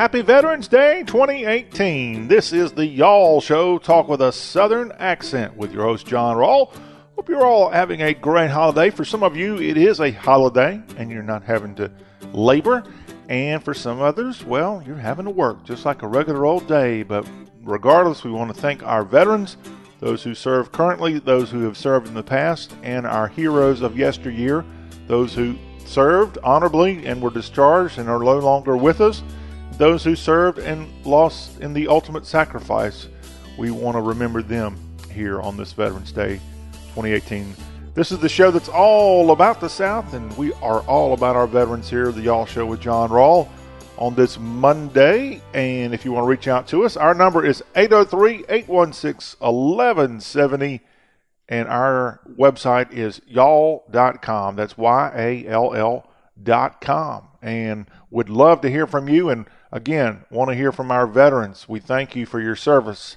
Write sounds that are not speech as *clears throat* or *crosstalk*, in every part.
Happy Veterans Day 2018. This is the Y'all Show, talk with a Southern accent with your host, John Rawl. Hope you're all having a great holiday. For some of you, it is a holiday and you're not having to labor. And for some others, well, you're having to work just like a regular old day. But regardless, we want to thank our veterans, those who serve currently, those who have served in the past, and our heroes of yesteryear, those who served honorably and were discharged and are no longer with us, those who served and lost in the ultimate sacrifice. We want to remember them here on this Veterans Day 2018. This is the show that's all about the South, and we are all about our veterans here, the Y'all Show with John Rawl on this Monday. And if you want to reach out to us, our number is 803 816 1170. And our website is y'all.com. That's Y A L L.com. And would love to hear from you. And again, want to hear from our veterans. We thank you for your service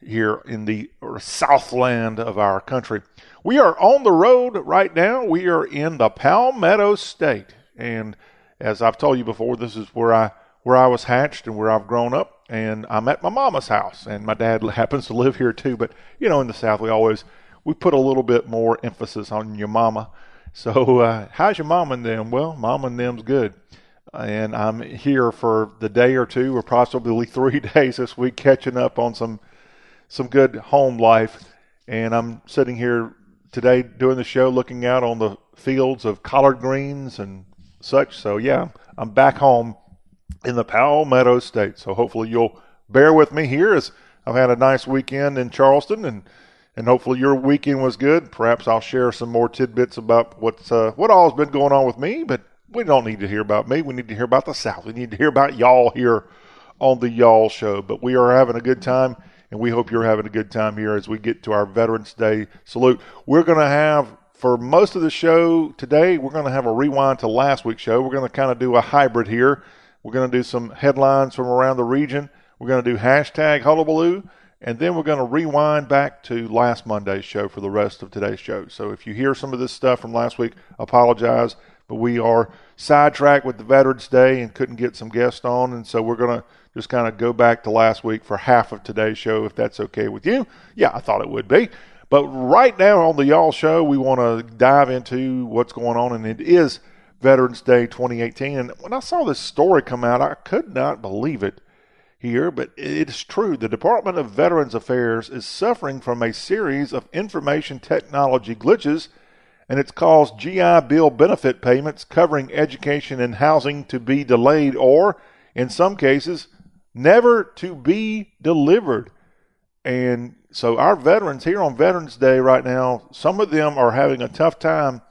here in the southland of our country. We are on the road right now. We are in the Palmetto State. And as I've told you before, this is where I where I was hatched and where I've grown up. And I'm at my mama's house, and my dad *laughs* happens to live here too. But you know, in the South, we always we put a little bit more emphasis on your mama. So, uh, how's your mom and them? Well, mom and them's good. And I'm here for the day or two, or possibly three *laughs* days this week, catching up on some some good home life. And I'm sitting here today doing the show, looking out on the fields of collard greens and such. So yeah, I'm back home in the Palmetto State. So hopefully you'll bear with me here as I've had a nice weekend in Charleston and and hopefully your weekend was good. Perhaps I'll share some more tidbits about what's uh, what all's been going on with me, but we don't need to hear about me. We need to hear about the South. We need to hear about y'all here on the Y'all Show. But we are having a good time, and we hope you're having a good time here as we get to our Veterans Day salute. We're going to have for most of the show today, we're going to have a rewind to last week's show. We're going to kind of do a hybrid here. We're going to do some headlines from around the region. We're going to do hashtag hullabaloo. And then we're going to rewind back to last Monday's show for the rest of today's show. So if you hear some of this stuff from last week, apologize. But we are sidetracked with the Veterans Day and couldn't get some guests on. And so we're going to just kind of go back to last week for half of today's show, if that's okay with you. Yeah, I thought it would be. But right now on the Y'all Show, we want to dive into what's going on, and it is Veterans Day 2018. And when I saw this story come out, I could not believe it here, but it's true. The Department of Veterans Affairs is suffering from a series of information technology glitches, and it's caused GI Bill benefit payments covering education and housing to be delayed or, in some cases, never to be delivered. And so, our veterans here on Veterans Day right now, some of them are having a tough time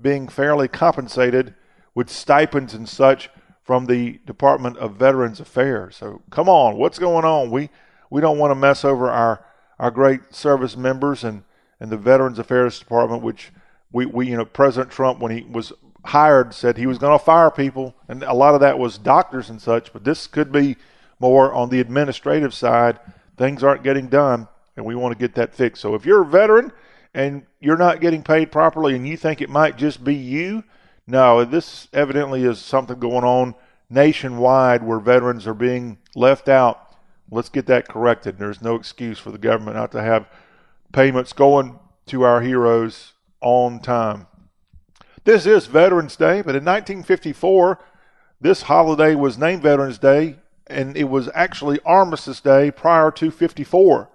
being fairly compensated with stipends and such from the Department of Veterans Affairs. So come on, what's going on? We we don't want to mess over our our great service members and and the Veterans Affairs Department, which we, we you know President Trump when he was hired said he was going to fire people, and a lot of that was doctors and such. But this could be more on the administrative side. Things aren't getting done, and we want to get that fixed. So if you're a veteran and you're not getting paid properly, and you think it might just be you, no, this evidently is something going on nationwide where veterans are being left out. Let's get that corrected. There's no excuse for the government not to have payments going to our heroes on time. This is Veterans Day, but in 1954, this holiday was named Veterans Day, and it was actually Armistice Day prior to 54.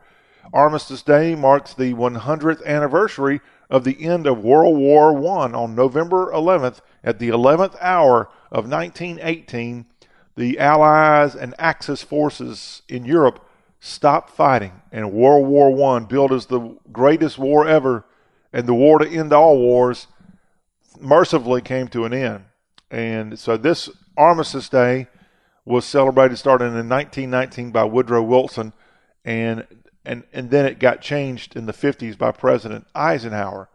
Armistice Day marks the 100th anniversary of the end of World War I on November 11th at the 11th hour of 1918. The Allies and Axis forces in Europe stopped fighting, and World War I, billed as the greatest war ever and the war to end all wars, mercifully came to an end. And so this Armistice Day was celebrated starting in 1919 by Woodrow Wilson, and and and then it got changed in the 50s by President Eisenhower.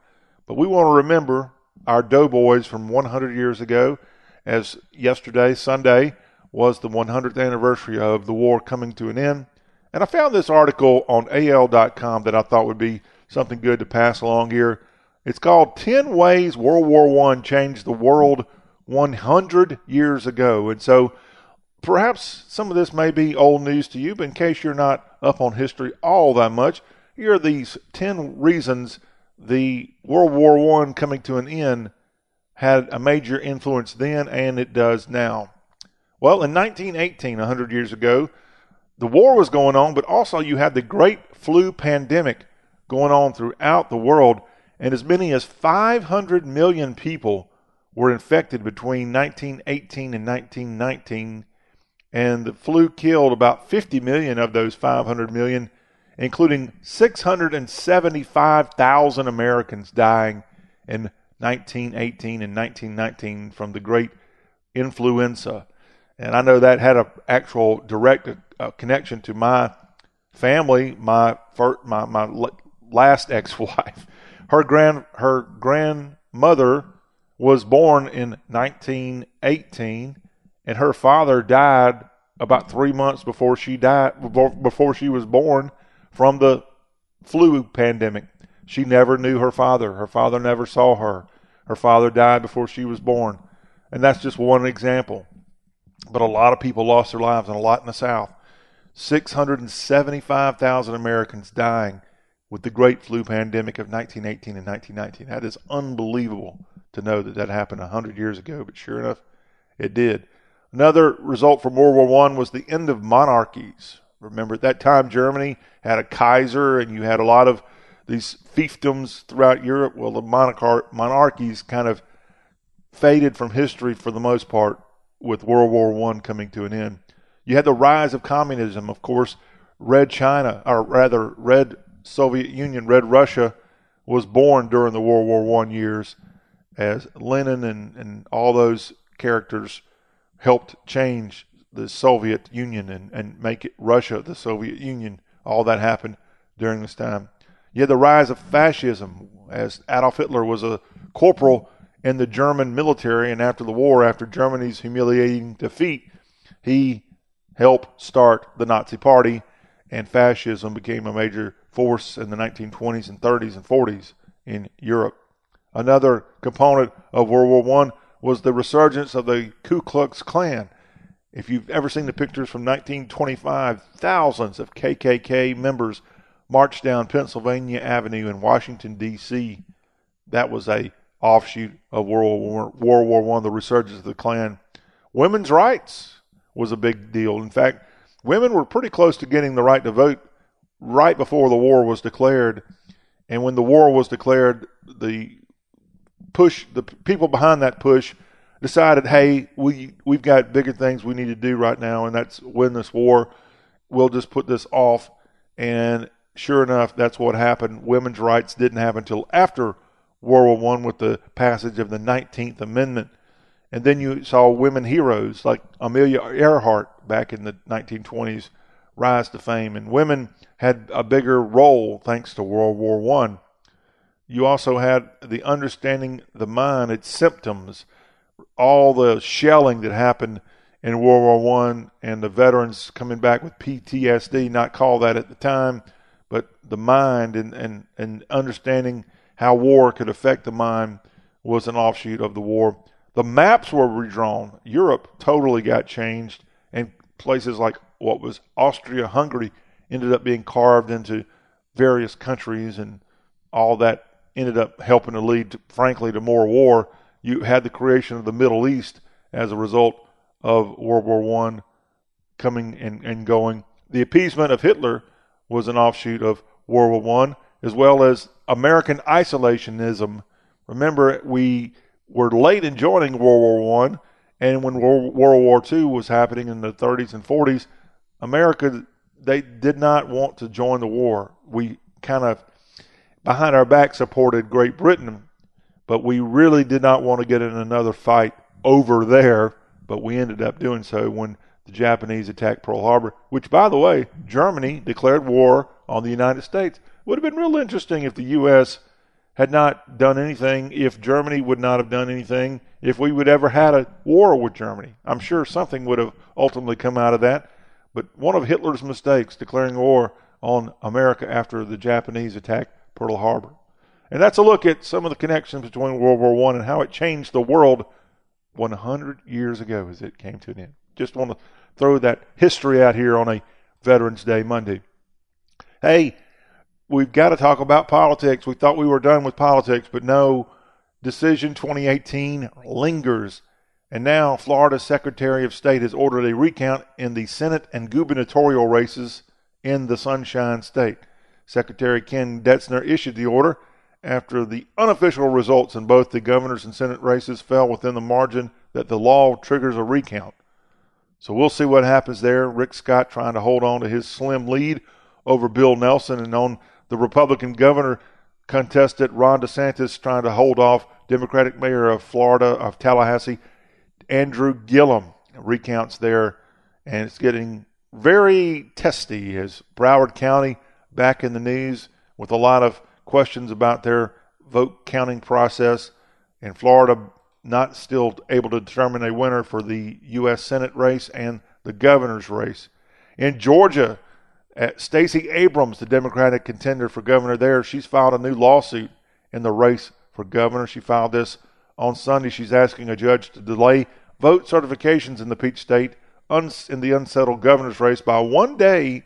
But we want to remember our doughboys from 100 years ago, as yesterday, Sunday, was the 100th anniversary of the war coming to an end. And I found this article on AL.com that I thought would be something good to pass along here. It's called 10 Ways World War I Changed the World 100 Years Ago. And so perhaps some of this may be old news to you, but in case you're not up on history all that much, here are these 10 reasons the World War One coming to an end had a major influence then and it does now. Well, in 1918, 100 years ago, the war was going on, but also you had the great flu pandemic going on throughout the world, and as many as 500 million people were infected between 1918 and 1919, and the flu killed about 50 million of those 500 million, including 675,000 Americans dying in 1918 and 1919 from the great influenza. And I know that had an actual direct uh, connection to my family, my my my last *laughs* ex-wife. Her grand her grandmother was born in 1918, and her father died about three months before she died before she was born from the flu pandemic. She never knew her father. Her father never saw her. Her father died before she was born. And that's just one example. But a lot of people lost their lives, and a lot in the South. 675,000 Americans dying with the great flu pandemic of 1918 and 1919. That is unbelievable to know that that happened 100 years ago, but sure enough, it did. Another result from World War I was the end of monarchies. Remember, at that time, Germany had a Kaiser, and you had a lot of these fiefdoms throughout Europe. Well, the monarch- monarchies kind of faded from history for the most part with World War I coming to an end. You had the rise of communism, of course. Red China, or rather, Red Soviet Union, Red Russia, was born during the World War One years, as Lenin and, and all those characters helped change the Soviet Union and, and make it Russia the Soviet Union. All that happened during this time. You had the rise of fascism, as Adolf Hitler was a corporal in the German military, and after the war, after Germany's humiliating defeat, he helped start the Nazi Party, and fascism became a major force in the 1920s and 30s and 40s in Europe. Another component of World War I was the resurgence of the Ku Klux Klan. If you've ever seen the pictures from 1925, thousands of KKK members marched down Pennsylvania Avenue in Washington D.C. That was a offshoot of World War, World War I, the resurgence of the Klan. Women's rights was a big deal. In fact, women were pretty close to getting the right to vote right before the war was declared. And when the war was declared, the push, the people behind that push decided, hey, we, we've got bigger things we need to do right now, and that's win this war. We'll just put this off. And sure enough, that's what happened. Women's rights didn't happen until after World War One with the passage of the 19th Amendment and then you saw women heroes like Amelia Earhart back in the 1920s rise to fame, and women had a bigger role thanks to World War One. You also had the understanding the mind, its symptoms, all the shelling that happened in World War One, and the veterans coming back with PTSD, not call that at the time, but the mind and, and, and understanding how war could affect the mind was an offshoot of the war. The maps were redrawn. Europe totally got changed, and places like what was Austria Hungary ended up being carved into various countries, and all that ended up helping to lead, to, frankly, to more war. You had the creation of the Middle East as a result of World War One coming and, and going. The appeasement of Hitler was an offshoot of World War One, as well as American isolationism. Remember, we were late in joining World War One, and when World, War Two was happening in the 30s and 40s, America they did not want to join the war. We kind of behind our back supported Great Britain, but we really did not want to get in another fight over there. But we ended up doing so when the Japanese attacked Pearl Harbor, which, by the way, Germany declared war on the United States. Would have been real interesting if the U.S had not done anything, if Germany would not have done anything, if we would ever had a war with Germany. I'm sure something would have ultimately come out of that. But one of Hitler's mistakes, declaring war on America after the Japanese attacked Pearl Harbor. And that's a look at some of the connections between World War I and how it changed the world 100 years ago as it came to an end. Just want to throw that history out here on a Veterans Day Monday. Hey, we've got to talk about politics. We thought we were done with politics, but no, decision 2018 lingers. And now Florida's Secretary of State has ordered a recount in the Senate and gubernatorial races in the Sunshine State. Secretary Ken Detzner issued the order after the unofficial results in both the governor's and Senate races fell within the margin that the law triggers a recount. So we'll see what happens there. Rick Scott trying to hold on to his slim lead over Bill Nelson and on the Republican governor contested Ron DeSantis trying to hold off Democratic mayor of Florida of Tallahassee Andrew Gillum recounts there and it's getting very testy as Broward County back in the news with a lot of questions about their vote counting process, and Florida not still able to determine a winner for the U.S. Senate race and the governor's race. In Georgia, Stacey Abrams, the Democratic contender for governor there, she's filed a new lawsuit in the race for governor. She filed this on Sunday. She's asking a judge to delay vote certifications in the Peach State in the unsettled governor's race by one day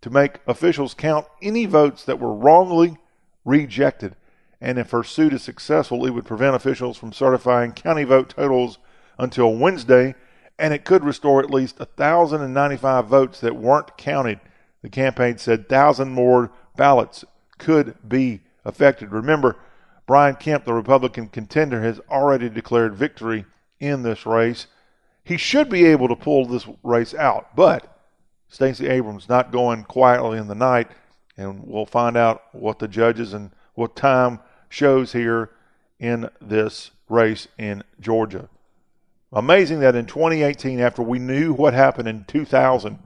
to make officials count any votes that were wrongly rejected. And if her suit is successful, it would prevent officials from certifying county vote totals until Wednesday, and it could restore at least 1,095 votes that weren't counted. The campaign said 1,000 more ballots could be affected. Remember, Brian Kemp, the Republican contender, has already declared victory in this race. He should be able to pull this race out, but Stacey Abrams not going quietly in the night and we'll find out what the judges and what time shows here in this race in Georgia. Amazing that in 2018, after we knew what happened in 2000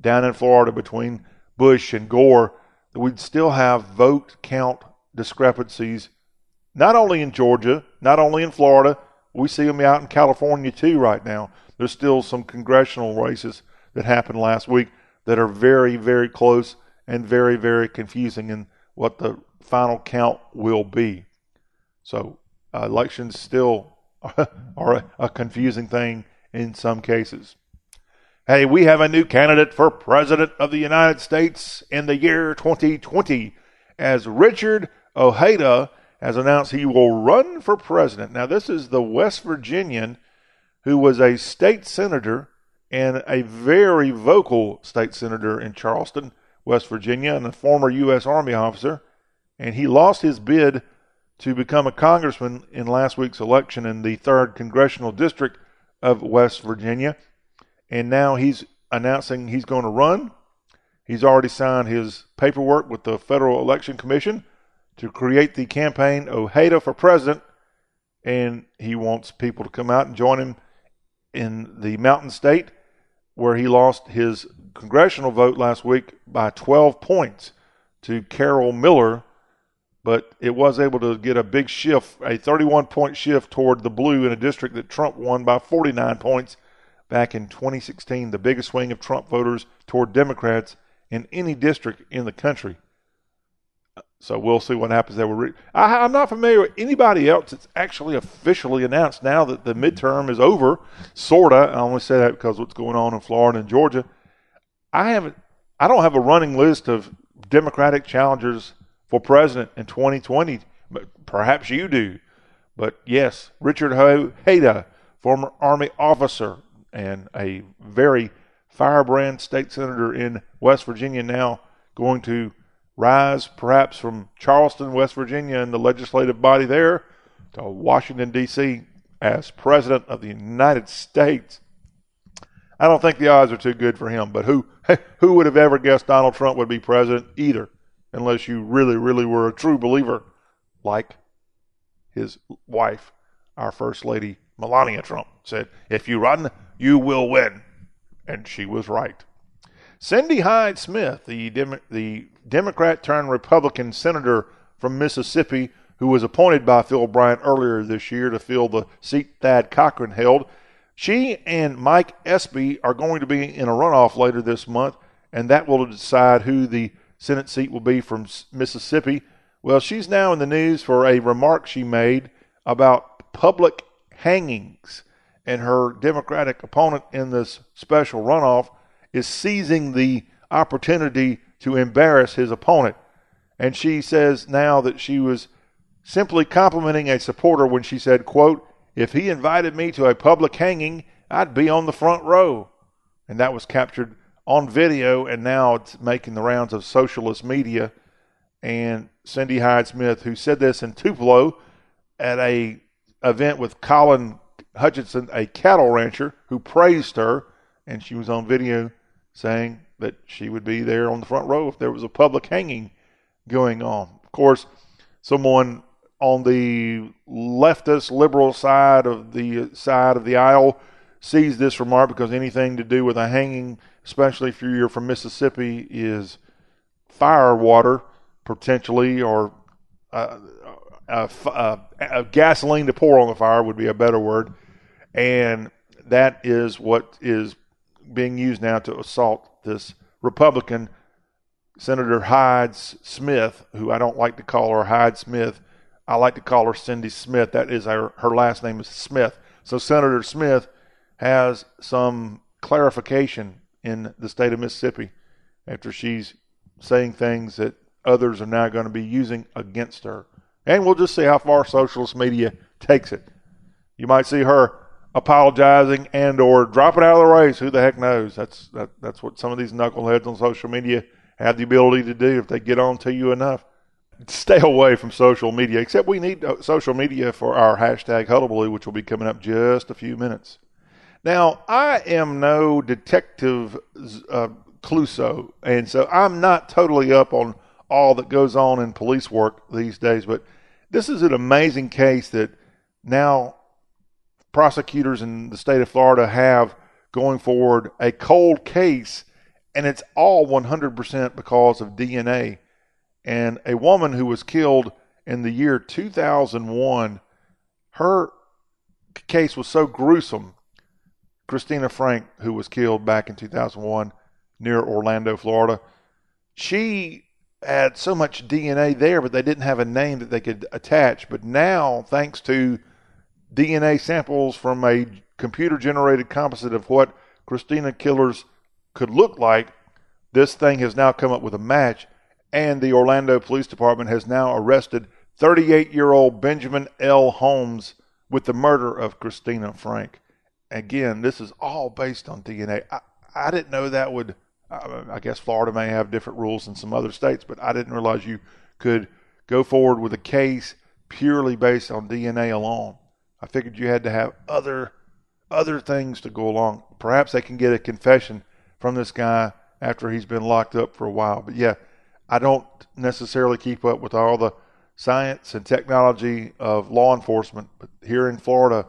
down in Florida between Bush and Gore, that we'd still have vote count discrepancies, not only in Georgia, not only in Florida, we see them out in California too right now. There's still some congressional races that happened last week that are very, very close and very, very confusing in what the final count will be. So uh, elections still *laughs* are a, a confusing thing in some cases. Hey, we have a new candidate for President of the United States in the year 2020 as Richard Ojeda has announced he will run for president. Now, this is the West Virginian who was a state senator and a very vocal state senator in Charleston West Virginia, and a former U.S. Army officer, and he lost his bid to become a congressman in last week's election in the 3rd Congressional District of West Virginia. And now he's announcing he's going to run. He's already signed his paperwork with the Federal Election Commission to create the campaign Ojeda for President. And he wants people to come out and join him in the Mountain State where he lost his congressional vote last week by 12 points to Carol Miller, but it was able to get a big shift, a 31 point shift toward the blue in a district that Trump won by 49 points back in 2016, the biggest swing of Trump voters toward Democrats in any district in the country. So we'll see what happens there. I, am not familiar with anybody else that's actually officially announced now that the midterm is over. Sorta. I only say that because what's going on in Florida and Georgia. I haven't. I don't have a running list of Democratic challengers for president in 2020. But perhaps you do. But yes, Richard Ojeda, former Army officer and a very firebrand state senator in West Virginia, now going to rise perhaps from Charleston, West Virginia, and the legislative body there to Washington, D.C. as President of the United States. I don't think the odds are too good for him, but who, *laughs* who would have ever guessed Donald Trump would be president either, unless you really, really were a true believer like his wife, our First Lady Melania Trump, said, If you run, you will win. And she was right. Cindy Hyde Smith, the, Dem- the Democrat turned Republican senator from Mississippi, who was appointed by Phil Bryant earlier this year to fill the seat Thad Cochran held, she and Mike Espy are going to be in a runoff later this month, and that will decide who the Senate seat will be from Mississippi. Well, she's now in the news for a remark she made about public hangings and her Democratic opponent in this special runoff is seizing the opportunity to embarrass his opponent. And she says now that she was simply complimenting a supporter when she said, quote, if he invited me to a public hanging, I'd be on the front row. And that was captured on video, and now it's making the rounds of socialist media. And Cindy Hyde Smith, who said this in Tupelo at a event with Colin Hutchinson, a cattle rancher, who praised her, and she was on video saying that she would be there on the front row if there was a public hanging going on. Of course, someone on the leftist liberal side of the side of the aisle sees this remark because anything to do with a hanging, especially if you're from Mississippi, is fire water potentially, or uh, uh, uh, gasoline to pour on the fire would be a better word, and that is what is being used now to assault this Republican Senator Hyde Smith, who I don't like to call her Hyde Smith. I like to call her Cindy Smith. That is her, her last name is Smith. So Senator Smith has some clarification in the state of Mississippi after she's saying things that others are now going to be using against her. And we'll just see how far socialist media takes it. You might see her apologizing and or dropping out of the race. Who the heck knows? That's that, that's what some of these knuckleheads on social media have the ability to do if they get on to you enough. Stay away from social media, except we need uh, social media for our hashtag Hullabaloo, which will be coming up just a few minutes. Now, I am no detective uh, Clouseau, and so I'm not totally up on all that goes on in police work these days, but this is an amazing case that now prosecutors in the state of Florida have going forward a cold case, and it's all 100% because of DNA. And a woman who was killed in the year 2001, her case was so gruesome Christina Frank, who was killed back in 2001 near Orlando, Florida, she had so much DNA there, but they didn't have a name that they could attach. But now, thanks to DNA samples from a computer generated composite of what Christina killers could look like, this thing has now come up with a match. And the Orlando Police Department has now arrested 38 year old Benjamin L. Holmes with the murder of Christina Frank again, this is all based on DNA. I, I didn't know that would. I guess Florida may have different rules than some other states, but I didn't realize you could go forward with a case purely based on DNA alone. I figured you had to have other other things to go along. Perhaps they can get a confession from this guy after he's been locked up for a while. But yeah, I don't necessarily keep up with all the science and technology of law enforcement. But here in Florida,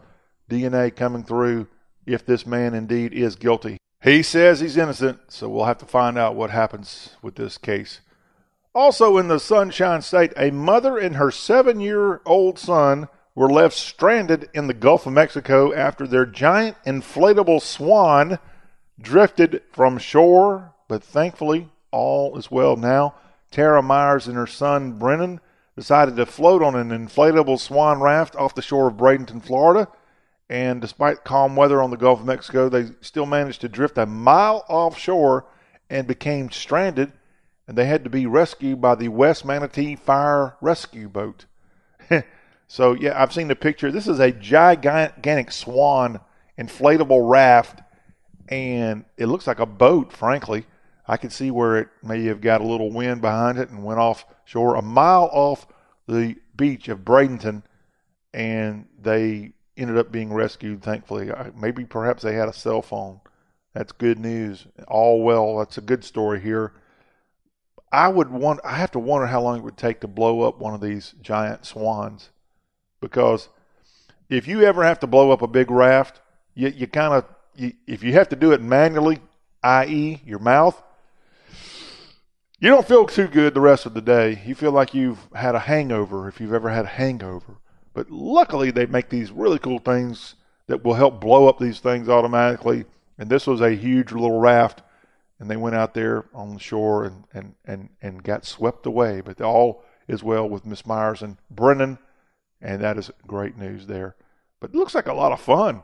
DNA coming through if this man indeed is guilty. He says he's innocent, so we'll have to find out what happens with this case. Also in the Sunshine State, a mother and her seven year old son were left stranded in the Gulf of Mexico after their giant inflatable swan drifted from shore, but thankfully all is well now. Tara Myers and her son Brennan decided to float on an inflatable swan raft off the shore of Bradenton, Florida. And despite calm weather on the Gulf of Mexico, they still managed to drift a mile offshore and became stranded. And they had to be rescued by the West Manatee Fire Rescue Boat. So, yeah, I've seen the picture. This is a gigantic swan inflatable raft, and it looks like a boat, frankly. I could see where it may have got a little wind behind it and went offshore a mile off the beach of Bradenton, and they ended up being rescued, thankfully. Maybe perhaps they had a cell phone. That's good news. All well. That's a good story here. I would want. I have to wonder how long it would take to blow up one of these giant swans, because if you ever have to blow up a big raft, you, you kind of if you have to do it manually, i.e., your mouth, you don't feel too good the rest of the day. You feel like you've had a hangover if you've ever had a hangover. But luckily, they make these really cool things that will help blow up these things automatically. And this was a huge little raft, and they went out there on the shore and, and, and, and got swept away. But all is well with Miss Myers and Brennan, and that is great news there. But it looks like a lot of fun.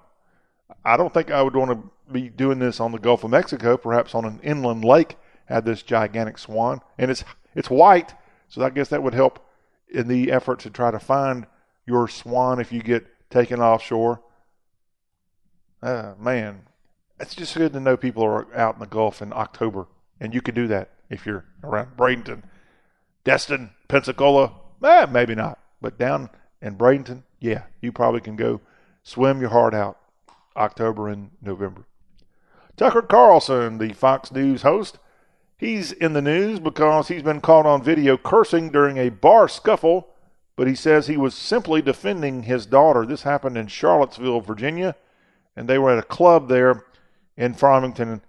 I don't think I would want to be doing this on the Gulf of Mexico, perhaps on an inland lake, had this gigantic swan. And it's it's white, so I guess that would help in the effort to try to find your swan if you get taken offshore. Uh, man, it's just good to know people are out in the Gulf in October, and you can do that if you're around Bradenton, Destin, Pensacola. Eh, maybe not, but down in Bradenton, yeah, you probably can go swim your heart out October and November. Tucker Carlson, the Fox News host, he's in the news because he's been caught on video cursing during a bar scuffle, but he says he was simply defending his daughter. This happened in Charlottesville, Virginia, and they were at a club there in Farmington,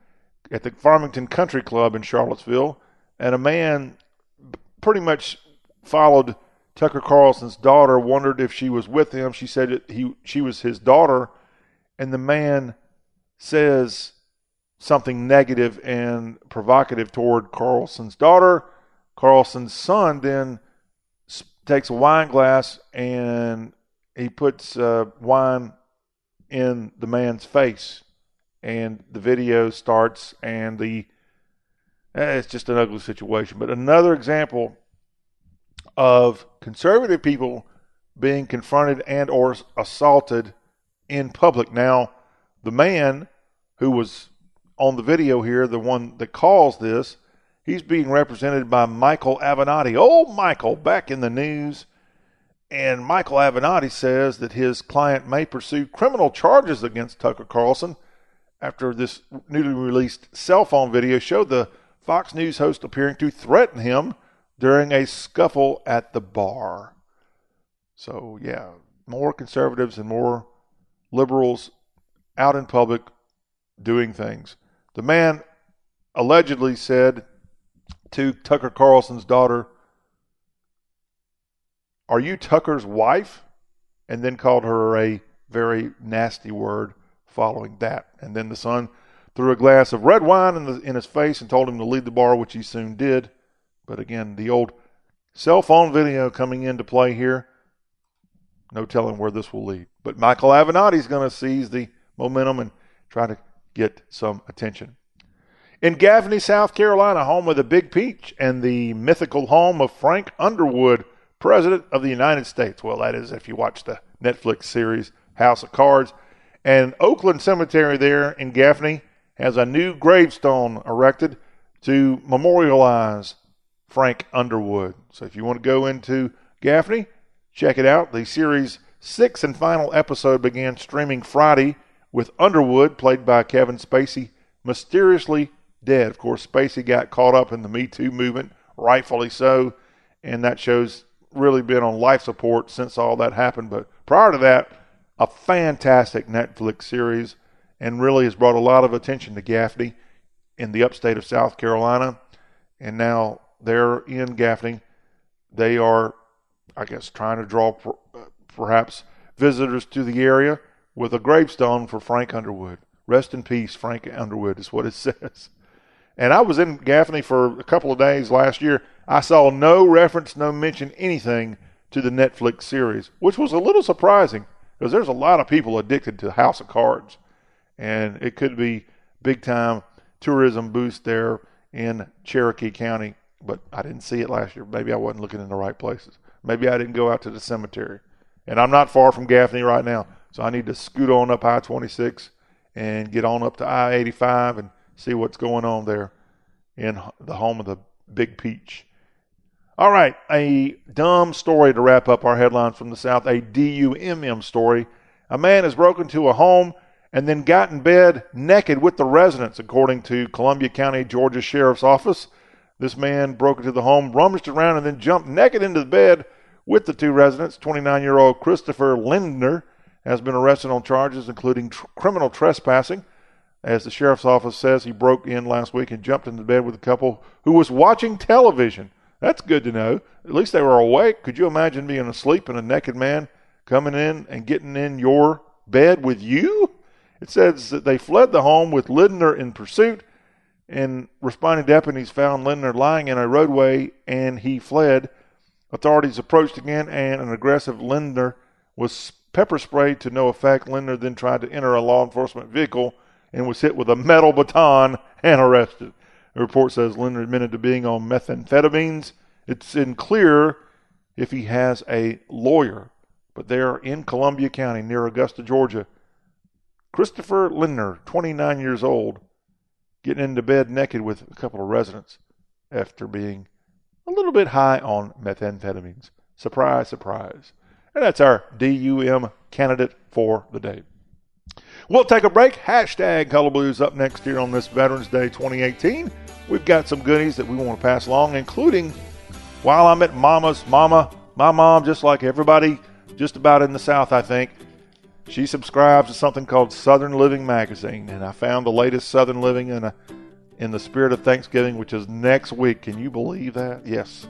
at the Farmington Country Club in Charlottesville, and a man pretty much followed Tucker Carlson's daughter, wondered if she was with him. She said that he she was his daughter, and the man says something negative and provocative toward Carlson's daughter. Carlson's son then takes a wine glass and he puts uh, wine in the man's face and the video starts and the eh, it's just an ugly situation but another example of conservative people being confronted and or assaulted in public. Now the man who was on the video here the one that calls this he's being represented by michael avenatti. Oh michael back in the news. And michael avenatti says that his client may pursue criminal charges against tucker carlson after this newly released cell phone video showed the Fox News host appearing to threaten him during a scuffle at the bar. So, yeah, more conservatives and more liberals out in public doing things. The man allegedly said to Tucker Carlson's daughter, Are you Tucker's wife? And then called her a very nasty word following that. And then the son threw a glass of red wine in, the, in his face and told him to leave the bar, which he soon did. But again, the old cell phone video coming into play here. No telling where this will lead. But Michael Avenatti is going to seize the momentum and try to get some attention. In Gaffney, South Carolina, home of the Big Peach and the mythical home of Frank Underwood, President of the United States. Well, that is if you watch the Netflix series House of Cards. And Oakland Cemetery there in Gaffney has a new gravestone erected to memorialize Frank Underwood. So if you want to go into Gaffney, check it out. The series' sixth and final episode began streaming Friday with Underwood, played by Kevin Spacey, mysteriously dead. Of course, Spacey got caught up in the Me Too movement, rightfully so, and that show's really been on life support since all that happened. But prior to that, a fantastic Netflix series and really has brought a lot of attention to Gaffney in the upstate of South Carolina. And now they're in Gaffney. They are, I guess, trying to draw perhaps visitors to the area with a gravestone for Frank Underwood. Rest in peace, Frank Underwood, is what it *laughs* says. And I was in Gaffney for a couple of days last year. I saw no reference, no mention, anything to the Netflix series, which was a little surprising because there's a lot of people addicted to House of Cards, and it could be big time tourism boost there in Cherokee County. But I didn't see it last year. Maybe I wasn't looking in the right places. Maybe I didn't go out to the cemetery. And I'm not far from Gaffney right now, so I need to scoot on up I-26 and get on up to I-85 and see what's going on there in the home of the Big Peach. All right, a dumb story to wrap up our headlines from the South. A DUMM story. A man has broken into a home and then got in bed naked with the residents, according to Columbia County, Georgia Sheriff's Office. This man broke into the home, rummaged around, and then jumped naked into the bed with the two residents. 29 year old Christopher Lindner has been arrested on charges including tr- criminal trespassing. As the sheriff's office says, he broke in last week and jumped into bed with a couple who was watching television. That's good to know. At least they were awake. Could you imagine being asleep and a naked man coming in and getting in your bed with you? It says that they fled the home with Lindner in pursuit, and responding deputies found Lindner lying in a roadway and he fled. Authorities approached again, and an aggressive Lindner was pepper sprayed to no effect. Lindner then tried to enter a law enforcement vehicle and was hit with a metal baton and arrested. The report says Lindner admitted to being on methamphetamines. It's unclear if he has a lawyer, but they are in Columbia County near Augusta, Georgia. Christopher Lindner, 29 years old, getting into bed naked with a couple of residents after being a little bit high on methamphetamines. Surprise, surprise. And that's our DUM candidate for the day. We'll take a break. Hashtag Hullabaloo's up next here on this Veterans Day 2018. We've got some goodies that we want to pass along, including while I'm at Mama's, Mama, my mom, just like everybody just about in the South, I think, she subscribes to something called Southern Living Magazine. And I found the latest Southern Living in, a, in the spirit of Thanksgiving, which is next week. Can you believe that? Yes.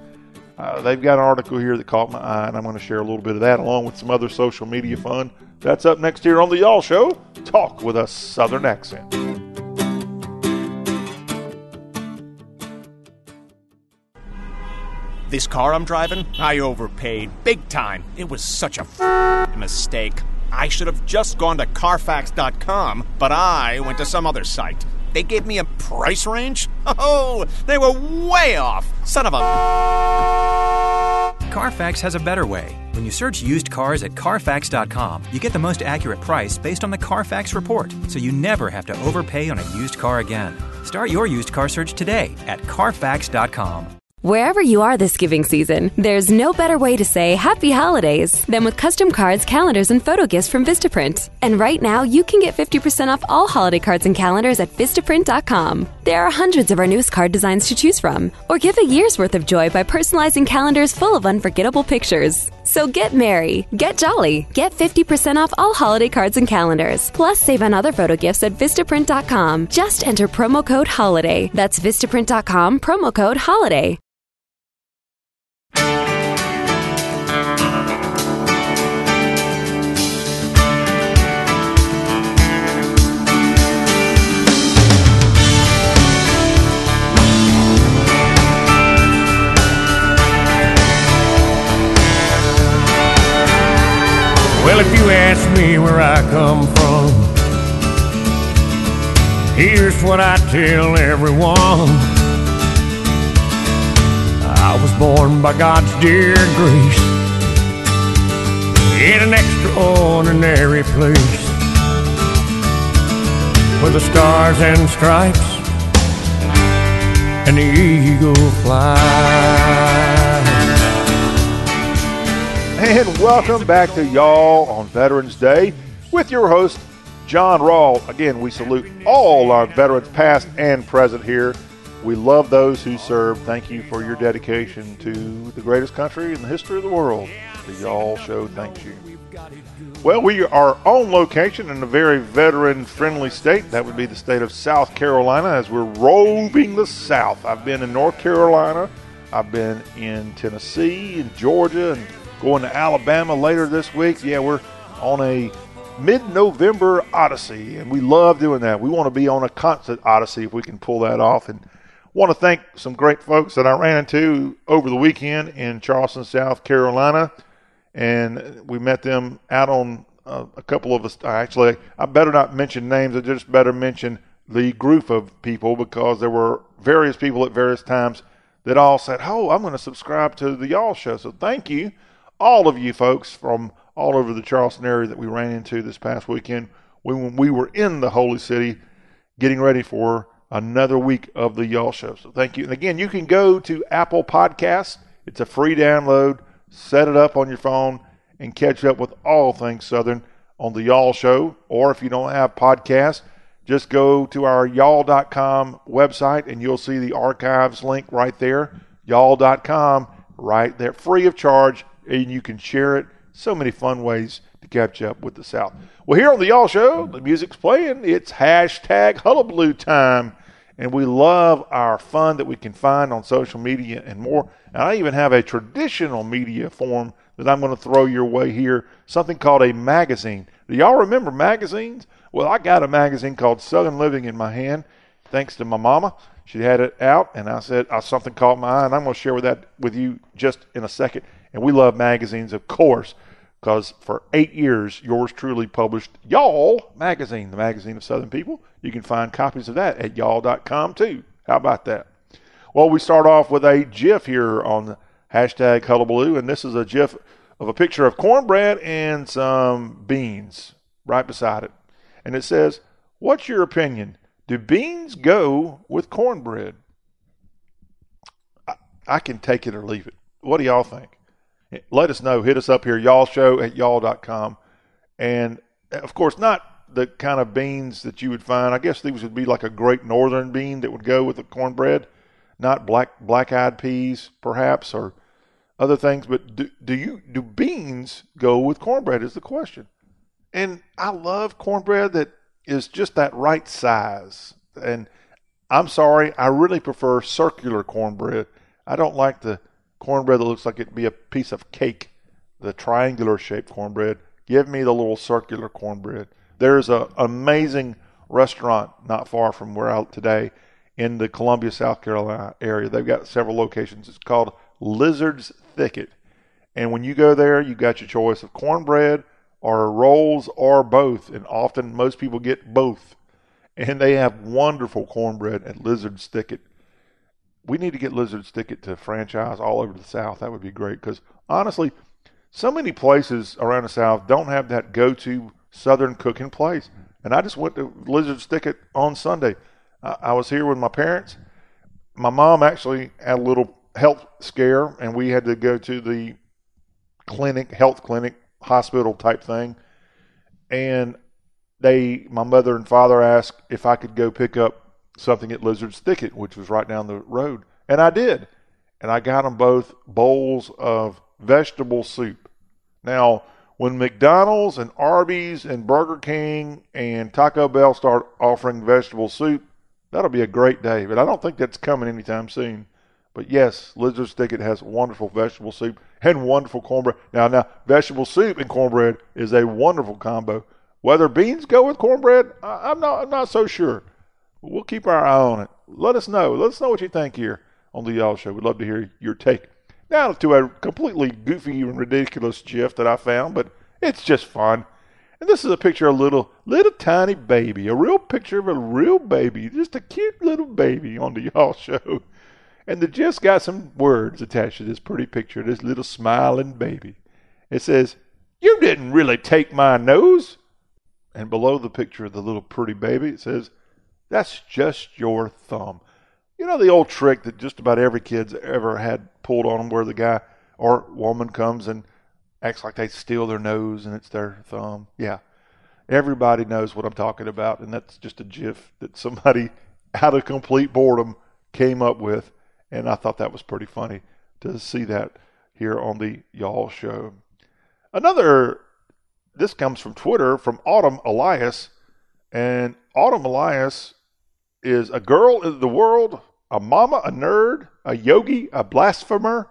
Uh, they've got an article here that caught my eye, and I'm going to share a little bit of that along with some other social media fun. That's up next here on The Y'all Show. Talk with a Southern accent. This car I'm driving, I overpaid big time. It was such a f- mistake. I should have just gone to Carfax.com, but I went to some other site. They gave me a price range? *laughs* Oh, they were way off. Son of a. Carfax has a better way. When you search used cars at Carfax.com, you get the most accurate price based on the Carfax report, so you never have to overpay on a used car again. Start your used car search today at Carfax.com. Wherever you are this giving season, there's no better way to say happy holidays than with custom cards, calendars, and photo gifts from Vistaprint. And right now, you can get 50% off all holiday cards and calendars at Vistaprint.com. There are hundreds of our newest card designs to choose from, or give a year's worth of joy by personalizing calendars full of unforgettable pictures. So get merry, get jolly, get 50% off all holiday cards and calendars. Plus, save on other photo gifts at Vistaprint.com. Just enter promo code HOLIDAY. That's Vistaprint.com, promo code HOLIDAY. Well, if you ask me where I come from, here's what I tell everyone. I was born by God's dear grace in an extraordinary place where the stars and stripes and the eagle fly. And welcome back to y'all on Veterans Day with your host, John Rawl. Again, we salute all our veterans, past and present here. We love those who serve. Thank you for your dedication to the greatest country in the history of the world. The Y'all Show thanks you. Well, we are on location in a very veteran friendly state. That would be the state of South Carolina as we're roving the South. I've been in North Carolina, I've been in Tennessee and Georgia, and going to Alabama later this week. Yeah, we're on a mid November Odyssey, and we love doing that. We want to be on a constant Odyssey if we can pull that off. And want to thank some great folks that I ran into over the weekend in Charleston, South Carolina. And we met them out on uh, a couple of us. Actually, I better not mention names. I just better mention the group of people because there were various people at various times that all said, Oh, I'm going to subscribe to the Y'all Show. So thank you all of you folks from all over the Charleston area that we ran into this past weekend when we were in the Holy City getting ready for another week of the Y'all Show. So thank you. And again, you can go to Apple Podcasts. It's a free download. Set it up on your phone and catch up with all things Southern on the Y'all Show. Or if you don't have podcasts, just go to our y'all.com website and you'll see the archives link right there. Y'all.com, right there, free of charge and you can share it. So many fun ways to catch up with the South. Well, here on the Y'all Show, the music's playing. It's hashtag Hullabaloo time. And we love our fun that we can find on social media and more. And I even have a traditional media form that I'm going to throw your way here, something called a magazine. Do y'all remember magazines? Well, I got a magazine called Southern Living in my hand, thanks to my mama. She had it out, and I said, something caught my eye, and I'm going to share with that with you just in a second. And we love magazines, of course. because for eight years, yours truly published Y'all magazine, the magazine of Southern people. You can find copies of that at y'all.com too. How about that? Well, we start off with a GIF here on hashtag Hullabaloo, and this is a GIF of a picture of cornbread and some beans right beside it. And it says, What's your opinion? Do beans go with cornbread? I, I can take it or leave it. What do y'all think? Let us know. Hit us up here, y'all show at y'all.com. And of course, not the kind of beans that you would find. I guess these would be like a great northern bean that would go with the cornbread, not black black eyed peas, perhaps, or other things. But do, do you do beans go with cornbread? Is the question. And I love cornbread that is just that right size. And I'm sorry, I really prefer circular cornbread. I don't like the cornbread that looks like it'd be a piece of cake, the triangular shaped cornbread. Give me the little circular cornbread. There's an amazing restaurant not far from where I today in the Columbia, South Carolina area. They've got several locations. It's called Lizard's Thicket. And when you go there, you got your choice of cornbread or rolls or both. And often most people get both. And they have wonderful cornbread at Lizard's Thicket we need to get Lizard's Thicket to franchise all over the South. That would be great because honestly, so many places around the South don't have that go-to Southern cooking place. And I just went to Lizard's Thicket on Sunday. I, I was here with my parents. My mom actually had a little health scare, and we had to go to the clinic, health clinic, hospital type thing. And they, my mother and father asked if I could go pick up something at Lizard's Thicket, which was right down the road. And I did. And I got them both bowls of vegetable soup. Now, when McDonald's and Arby's and Burger King and Taco Bell start offering vegetable soup, that'll be a great day. But I don't think that's coming anytime soon. But yes, Lizard's Thicket has wonderful vegetable soup and wonderful cornbread. Now, now, vegetable soup and cornbread is a wonderful combo. Whether beans go with cornbread, I'm not, I'm not so sure. We'll keep our eye on it. Let us know. Let us know what you think here on the Y'all Show. We'd love to hear your take. Now to a completely goofy and ridiculous GIF that I found, but it's just fun. And this is a picture of a little, little tiny baby, a real picture of a real baby, just a cute little baby on the Y'all Show. And the GIF's got some words attached to this pretty picture, this little smiling baby. It says, You didn't really take my nose. And below the picture of the little pretty baby, it says, that's just your thumb. You know the old trick that just about every kid's ever had pulled on them where the guy or woman comes and acts like they steal their nose and it's their thumb. Yeah. Everybody knows what I'm talking about, and that's just a gif that somebody *laughs* out of complete boredom came up with, and I thought that was pretty funny to see that here on the Y'all Show. Another, this comes from Twitter from Autumn Elias, and Autumn Elias is a girl in the world, a mama, a nerd, a yogi, a blasphemer,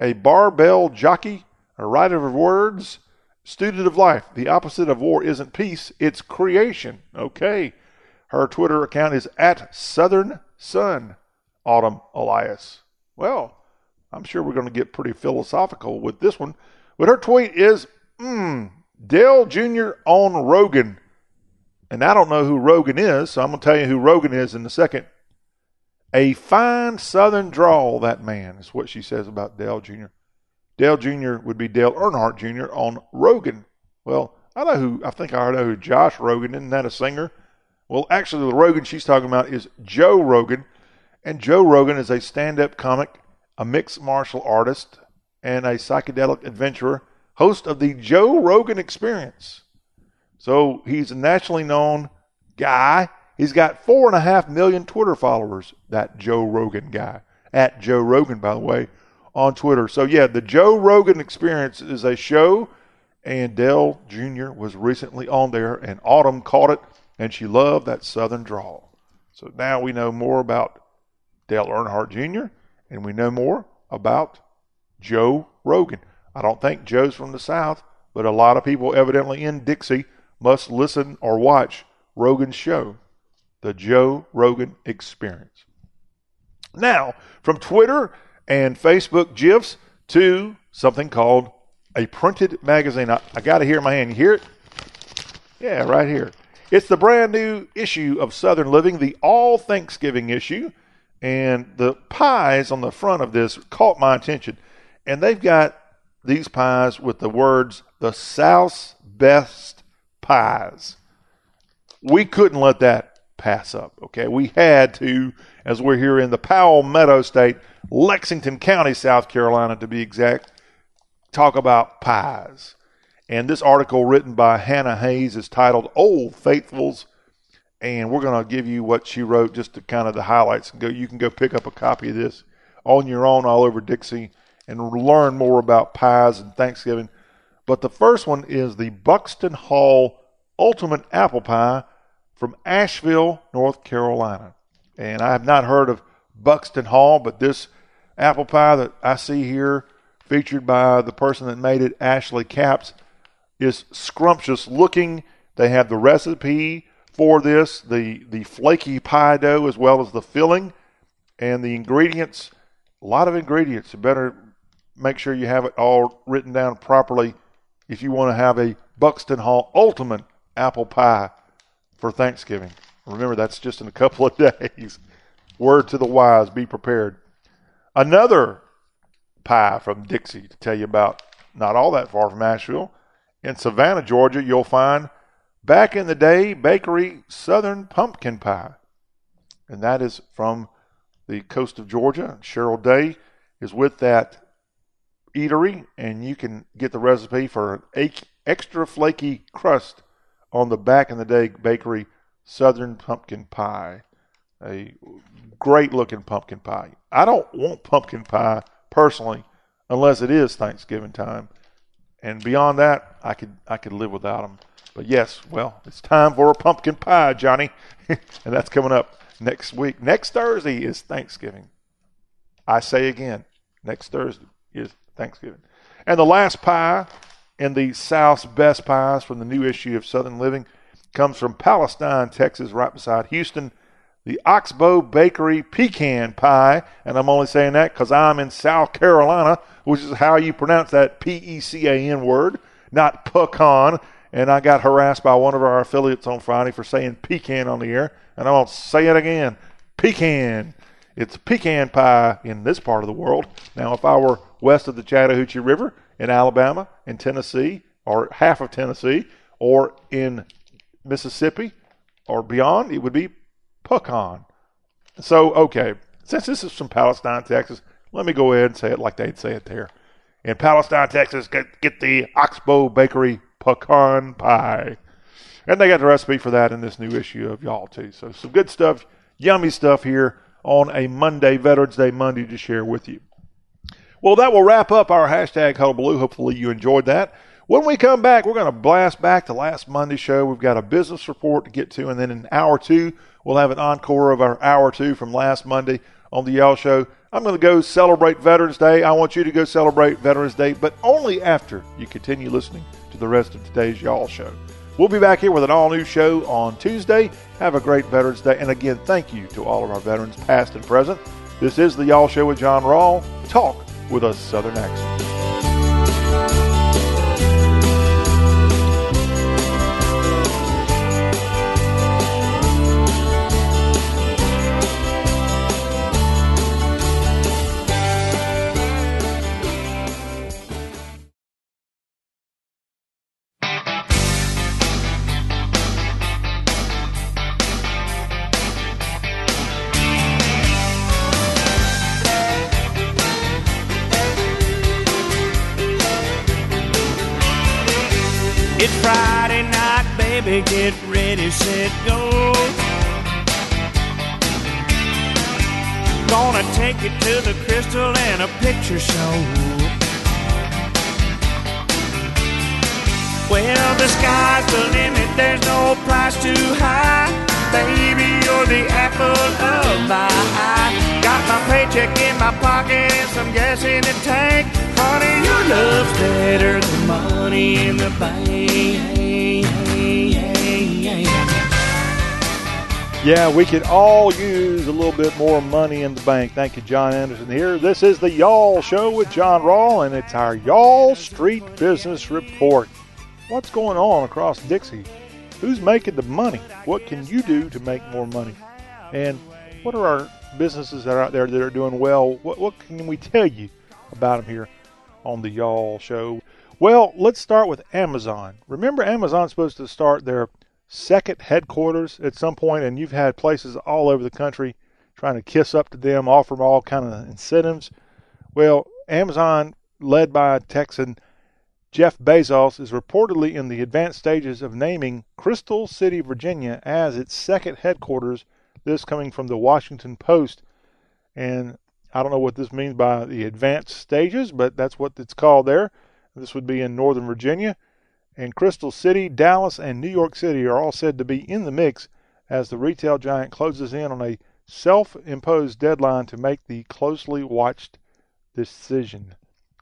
a barbell jockey, a writer of words, student of life. The opposite of war isn't peace, it's creation. Okay. Her Twitter account is at Southern Sun, Autumn Elias. Well, I'm sure we're going to get pretty philosophical with this one. But her tweet is, hmm, Dale Jr. on Rogan. And I don't know who Rogan is, so I'm going to tell you who Rogan is in a second. A fine southern drawl, that man, is what she says about Dale Jr. Dale Jr. would be Dale Earnhardt Jr. on Rogan. Well, I know who, I think I know who Josh Rogan, isn't that a singer? Well, actually, the Rogan she's talking about is Joe Rogan. And Joe Rogan is a stand up comic, a mixed martial artist, and a psychedelic adventurer, host of the Joe Rogan Experience. So he's a nationally known guy. He's got four and a half million Twitter followers, that Joe Rogan guy. At Joe Rogan, by the way, on Twitter. So, yeah, the Joe Rogan Experience is a show, and Dale Jr. was recently on there, and Autumn caught it, and she loved that southern drawl. So now we know more about Dale Earnhardt Jr., and we know more about Joe Rogan. I don't think Joe's from the South, but a lot of people evidently in Dixie must listen or watch Rogan's show, The Joe Rogan Experience. Now, from Twitter and Facebook GIFs to something called a printed magazine. I, I got it here in my hand. You hear it? Yeah, right here. It's the brand new issue of Southern Living, the All Thanksgiving issue. And the pies on the front of this caught my attention. And they've got these pies with the words, the South's best pies. We couldn't let that pass up, okay? We had to, as we're here in the Palmetto State, Lexington County, South Carolina to be exact, talk about pies. And this article written by Hannah Hayes is titled Old Faithfuls. And we're going to give you what she wrote just to kind of the highlights. And go, you can go pick up a copy of this on your own all over Dixie and learn more about pies and Thanksgiving. But the first one is the Buxton Hall Ultimate Apple Pie from Asheville, North Carolina. And I have not heard of Buxton Hall, but this apple pie that I see here, featured by the person that made it, Ashley Capps, is scrumptious looking. They have the recipe for this, the, the flaky pie dough, as well as the filling and the ingredients. A lot of ingredients. You better make sure you have it all written down properly if you want to have a Buxton Hall Ultimate apple pie for Thanksgiving. Remember, that's just in a *laughs* couple of days. Word to the wise be prepared. Another pie from Dixie to tell you about, not all that far from Asheville. In Savannah, Georgia, you'll find back in the day bakery Southern Pumpkin Pie. And that is from the coast of Georgia. Cheryl Day is with that eatery, and you can get the recipe for an extra flaky crust on the back in the day bakery Southern Pumpkin Pie. A great looking pumpkin pie. I don't want pumpkin pie personally unless it is Thanksgiving time. And beyond that, I could I could live without them. But yes, well, it's time for a pumpkin pie, Johnny. *laughs* and that's coming up next week. Next Thursday is Thanksgiving. I say again, next Thursday is Thanksgiving. And the last pie in the South's Best Pies from the new issue of Southern Living comes from Palestine, Texas, right beside Houston. The Oxbow Bakery Pecan Pie. And I'm only saying that because I'm in South Carolina, which is how you pronounce that P E C A N word, not pecan. And I got harassed by one of our affiliates on Friday for saying pecan on the air. And I won't say it again. Pecan. It's pecan pie in this part of the world. Now, if I were west of the Chattahoochee River in Alabama, in Tennessee, or half of Tennessee, or in Mississippi, or beyond, it would be pecan. So, okay, since this is from Palestine, Texas, let me go ahead and say it like they'd say it there. In Palestine, Texas, get, get the Oxbow Bakery pecan pie. And they got the recipe for that in this new issue of Y'all, too. So, some good stuff, yummy stuff here on a Monday, Veterans Day Monday, to share with you. Well, that will wrap up our hashtag Hullabaloo. Hopefully, you enjoyed that. When we come back, we're going to blast back to last Monday's show. We've got a business report to get to, and then in hour two, we'll have an encore of our hour two from last Monday on the Y'all Show. I'm going to go celebrate Veterans Day. I want you to go celebrate Veterans Day, but only after you continue listening to the rest of today's Y'all Show. We'll be back here with an all new show on Tuesday. Have a great Veterans Day. And again, thank you to all of our veterans, past and present. This is the Y'all Show with John Rawl. Talk with a Southern accent. Get ready, set, go. Gonna take you to the crystal and a picture show. Well, the sky's the limit, there's no price too high. Baby, you're the apple of my eye. Got my paycheck in my pocket and some gas in the tank. Honey, your love's better than money in the bank. Yeah, we could all use a little bit more money in the bank. Thank you, John Anderson here. This is the Y'all Show with John Rawl, and it's our Y'all Street Business Report. What's going on across Dixie? Who's making the money? What can you do to make more money? And what are our businesses that are out there that are doing well? What, what can we tell you about them here on the Y'all Show? Well, let's start with Amazon. Remember, Amazon's supposed to start their second headquarters at some point, and you've had places all over the country trying to kiss up to them, offer them all kind of incentives. Well, Amazon, led by Texan Jeff Bezos, is reportedly in the advanced stages of naming Crystal City, Virginia, as its second headquarters. This coming from the Washington Post, and I don't know what this means by the advanced stages, but that's what it's called there. This would be in Northern Virginia and Crystal City, Dallas, and New York City are all said to be in the mix as the retail giant closes in on a self imposed deadline to make the closely watched decision.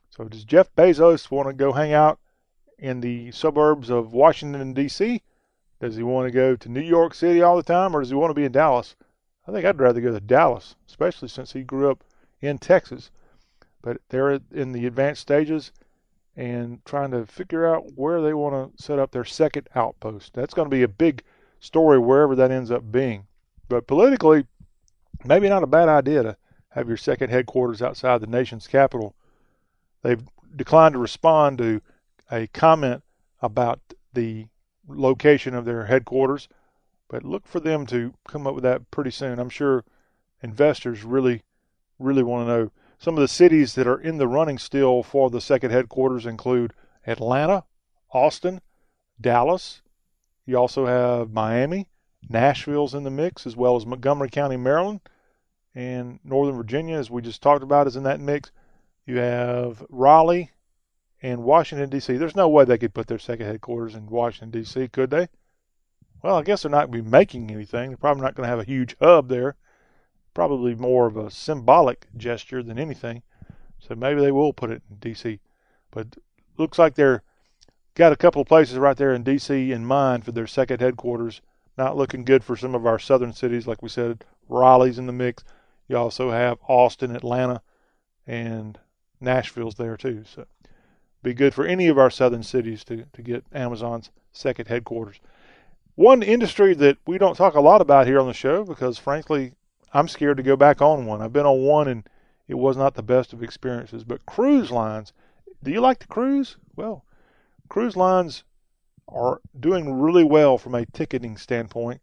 So, does Jeff Bezos want to go hang out in the suburbs of Washington, D.C.? Does he want to go to New York City all the time, or does he want to be in Dallas? I think I'd rather go to Dallas, especially since he grew up in Texas. But they're in the advanced stages and trying to figure out where they want to set up their second outpost. That's going to be a big story wherever that ends up being. But politically, maybe not a bad idea to have your second headquarters outside the nation's capital. They've declined to respond to a comment about the location of their headquarters, but look for them to come up with that pretty soon. I'm sure investors really, really want to know some of the cities that are in the running still for the second headquarters include Atlanta, Austin, Dallas. You also have Miami, Nashville's in the mix, as well as Montgomery County, Maryland, and Northern Virginia, as we just talked about, is in that mix. You have Raleigh and Washington, D.C. There's no way they could put their second headquarters in Washington, D.C., could they? Well, I guess they're not going to be making anything. They're probably not going to have a huge hub there probably more of a symbolic gesture than anything. So maybe they will put it in D.C. But looks like they're got a couple of places right there in D.C. in mind for their second headquarters. Not looking good for some of our southern cities, like we said. Raleigh's in the mix. You also have Austin, Atlanta, and Nashville's there too. So be good for any of our southern cities to, to get Amazon's second headquarters. One industry that we don't talk a lot about here on the show because, frankly, I'm scared to go back on one. I've been on one and it was not the best of experiences. But cruise lines, do you like to cruise? Well, cruise lines are doing really well from a ticketing standpoint,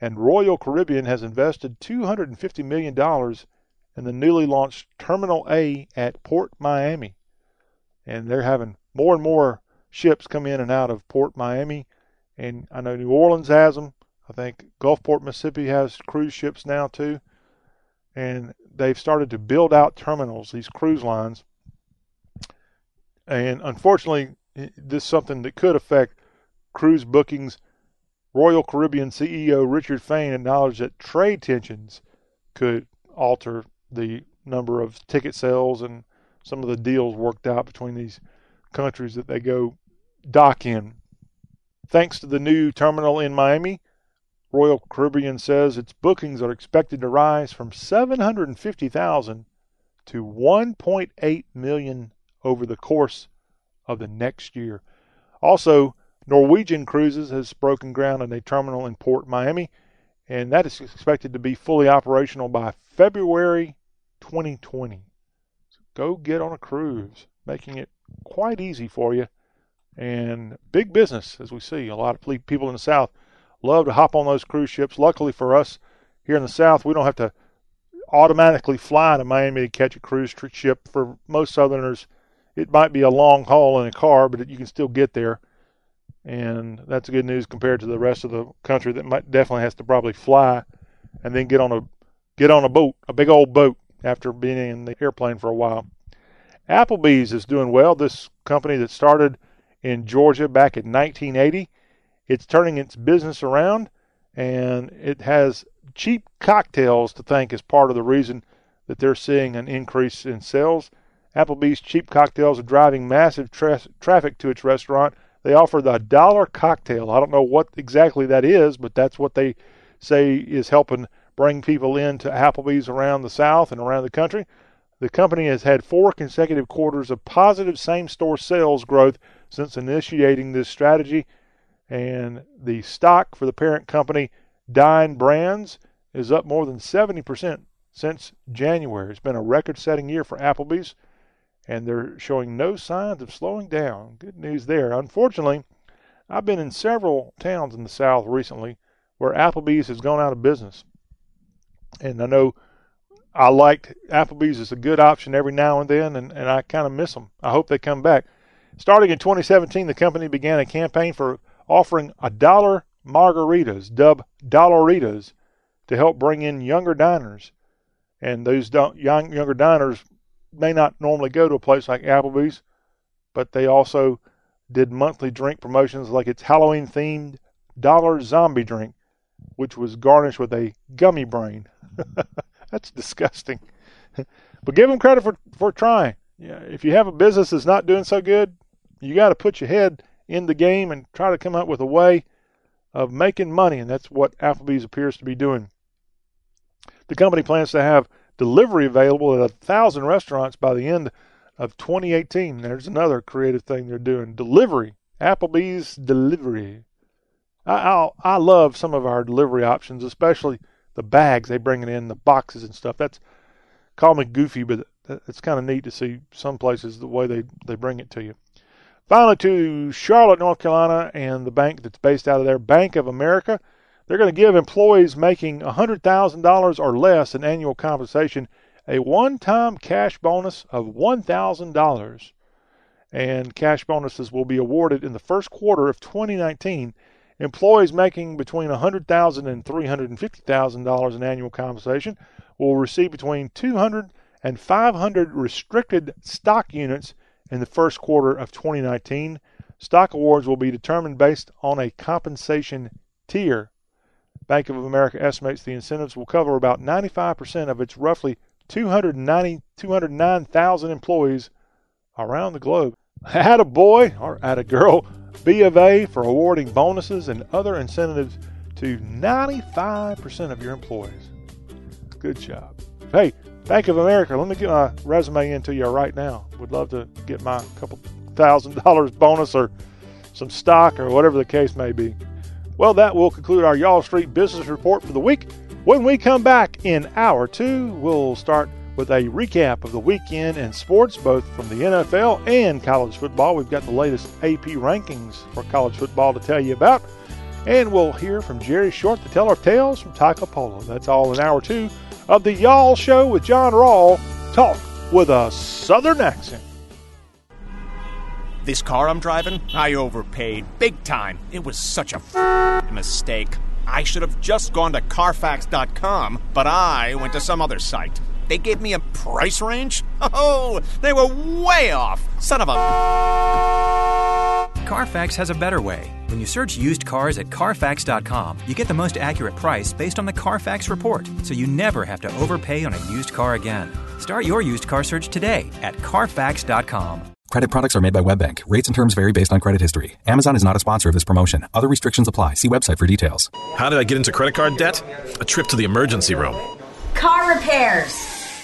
and Royal Caribbean has invested $250 million in the newly launched Terminal A at Port Miami. And they're having more and more ships come in and out of Port Miami. And I know New Orleans has them. I think Gulfport, Mississippi has cruise ships now too. And they've started to build out terminals, these cruise lines. And unfortunately, this is something that could affect cruise bookings. Royal Caribbean CEO Richard Fain acknowledged that trade tensions could alter the number of ticket sales and some of the deals worked out between these countries that they go dock in. Thanks to the new terminal in Miami, Royal Caribbean says its bookings are expected to rise from 750,000 to 1.8 million over the course of the next year. Also, Norwegian Cruises has broken ground on a terminal in Port Miami, and that is expected to be fully operational by February 2020. So go get on a cruise, making it quite easy for you. And big business, as we see. A lot of people in the South love to hop on those cruise ships. Luckily for us here in the South, we don't have to automatically fly to Miami to catch a cruise ship. For most Southerners, it might be a long haul in a car, but you can still get there. And that's good news compared to the rest of the country that might definitely has to probably fly and then get on a get on a boat, a big old boat after being in the airplane for a while. Applebee's is doing well. This company that started in Georgia back in 1980 it's turning its business around, and it has cheap cocktails to thank as part of the reason that they're seeing an increase in sales. Applebee's cheap cocktails are driving massive tra- traffic to its restaurant. They offer the dollar cocktail. I don't know what exactly that is, but that's what they say is helping bring people into Applebee's around the South and around the country. The company has had four consecutive quarters of positive same store sales growth since initiating this strategy. And the stock for the parent company, Dine Brands, is up more than 70% since January. It's been a record setting year for Applebee's, and they're showing no signs of slowing down. Good news there. Unfortunately, I've been in several towns in the South recently where Applebee's has gone out of business. And I know I liked Applebee's as a good option every now and then, and, and I kind of miss them. I hope they come back. Starting in 2017, the company began a campaign for offering a dollar margaritas, dubbed Dollaritas, to help bring in younger diners. And those young younger diners may not normally go to a place like Applebee's, but they also did monthly drink promotions like its Halloween themed dollar zombie drink, which was garnished with a gummy brain. *laughs* that's disgusting. *laughs* but give them credit for, for trying. Yeah, if you have a business that's not doing so good, you got to put your head in the game and try to come up with a way of making money, and that's what Applebee's appears to be doing. The company plans to have delivery available at a thousand restaurants by the end of 2018. There's another creative thing they're doing: delivery. Applebee's delivery. I I, I love some of our delivery options, especially the bags they bring it in, the boxes and stuff. That's call me goofy, but it's kind of neat to see some places the way they they bring it to you. Finally, to Charlotte, North Carolina, and the bank that's based out of there, Bank of America. They're going to give employees making $100,000 or less in annual compensation a one time cash bonus of $1,000. And cash bonuses will be awarded in the first quarter of 2019 Employees making between $100,000 and $350,000 in annual compensation will receive between 200 and 500 restricted stock units in the first quarter of 2019. Stock awards will be determined based on a compensation tier. Bank of America estimates the incentives will cover about 95% of its roughly 290, 209,000 employees around the globe. Had a boy or had a girl B of A for awarding bonuses and other incentives to 95% of your employees. Good job. Hey, Bank of America, let me get my resume into you right now. Would love to get my couple thousand *laughs* dollars bonus or some stock or whatever the case may be. Well, that will conclude our Y'all Street Business Report for the week. When we come back in hour two, we'll start with a recap of the weekend in sports, both from the NFL and college football. We've got the latest AP rankings for college football to tell you about. And we'll hear from Jerry Short to tell our tales from Toccopola. That's all in hour two of the Y'all Show with John Rawl. Talk with a Southern accent. This car I'm driving, I overpaid big time. It was such a f- mistake. I should have just gone to Carfax.com, but I went to some other site. They gave me a price range? *laughs* Oh, they were way off. Son of a. Carfax has a better way. When you search used cars at Carfax.com, you get the most accurate price based on the Carfax report, so you never have to overpay on a used car again. Start your used car search today at Carfax.com. Credit products are made by WebBank. Rates and terms vary based on credit history. Amazon is not a sponsor of this promotion. Other restrictions apply. See website for details. How did I get into credit card debt? A trip to the emergency room. Car repairs.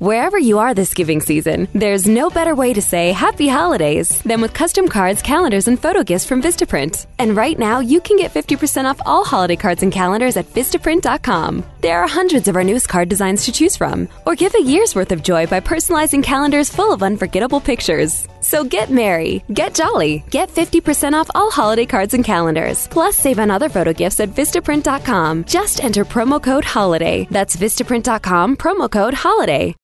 Wherever you are this giving season, there's no better way to say happy holidays than with custom cards, calendars, and photo gifts from Vistaprint. And right now, you can get 50% off all holiday cards and calendars at Vistaprint.com. There are hundreds of our newest card designs to choose from, or give a year's worth of joy by personalizing calendars full of unforgettable pictures. So get merry, get jolly, get 50% off all holiday cards and calendars. Plus, save on other photo gifts at Vistaprint.com. Just enter promo code HOLIDAY. That's Vistaprint.com, promo code HOLIDAY.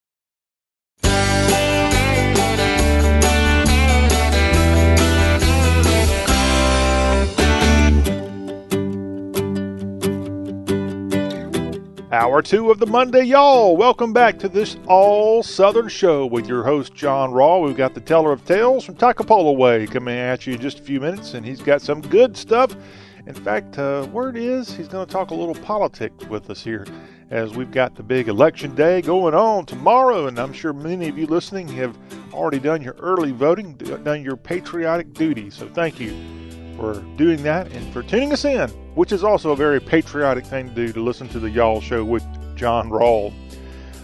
Hour two of the Monday, y'all. Welcome back to this all Southern show with your host, John Rawl. We've got the teller of tales from Toccopola Way coming at you in just a few minutes, and he's got some good stuff. In fact, uh, word is he's going to talk a little politics with us here as we've got the big election day going on tomorrow, and I'm sure many of you listening have already done your early voting, done your patriotic duty. So thank you for doing that and for tuning us in, which is also a very patriotic thing to do to listen to the Y'all Show with John Rawl.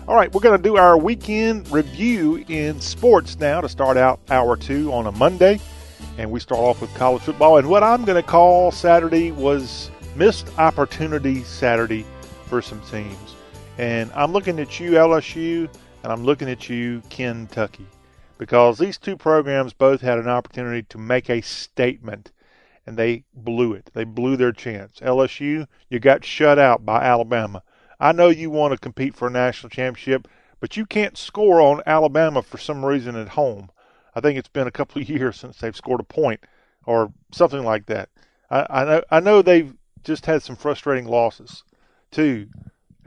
All right, we're going to do our weekend review in sports now to start out hour two on a Monday. And we start off with college football. And what I'm going to call Saturday was missed opportunity Saturday for some teams. And I'm looking at you, LSU, and I'm looking at you, Kentucky, because these two programs both had an opportunity to make a statement and they blew it. They blew their chance. LSU, you got shut out by Alabama. I know you want to compete for a national championship, but you can't score on Alabama for some reason at home. I think it's been a couple of *laughs* years since they've scored a point or something like that. I, I know I know they've just had some frustrating losses to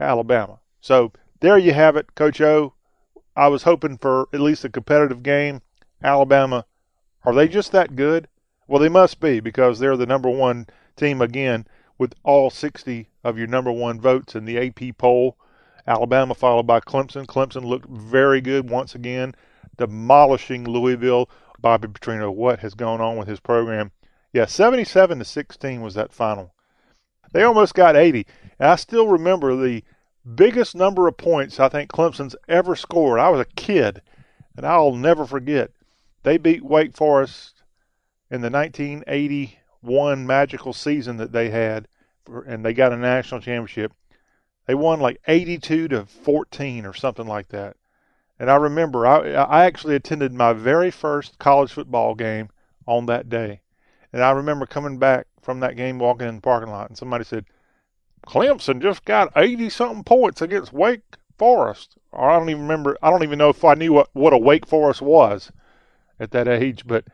Alabama. So there you have it, Coach O. I was hoping for at least a competitive game. Alabama, are they just that good? Well, they must be because they're the number one team again with all 60 of your number one votes in the AP poll. Alabama followed by Clemson. Clemson looked very good once again, demolishing Louisville. Bobby Petrino, what has gone on with his program? Yeah, 77 to 16 was that final. They almost got 80. And I still remember the biggest number of points I think Clemson's ever scored. I was a kid, and I'll never forget. They beat Wake Forest in the 1981 magical season that they had, and they got a national championship. They won like 82 to 14 or something like that. And I remember I, I actually attended my very first college football game on that day. And I remember coming back from that game, walking in the parking lot, and somebody said, Clemson just got 80 something points against Wake Forest. Or I don't even remember, I don't even know if I knew what, what a Wake Forest was at that age, but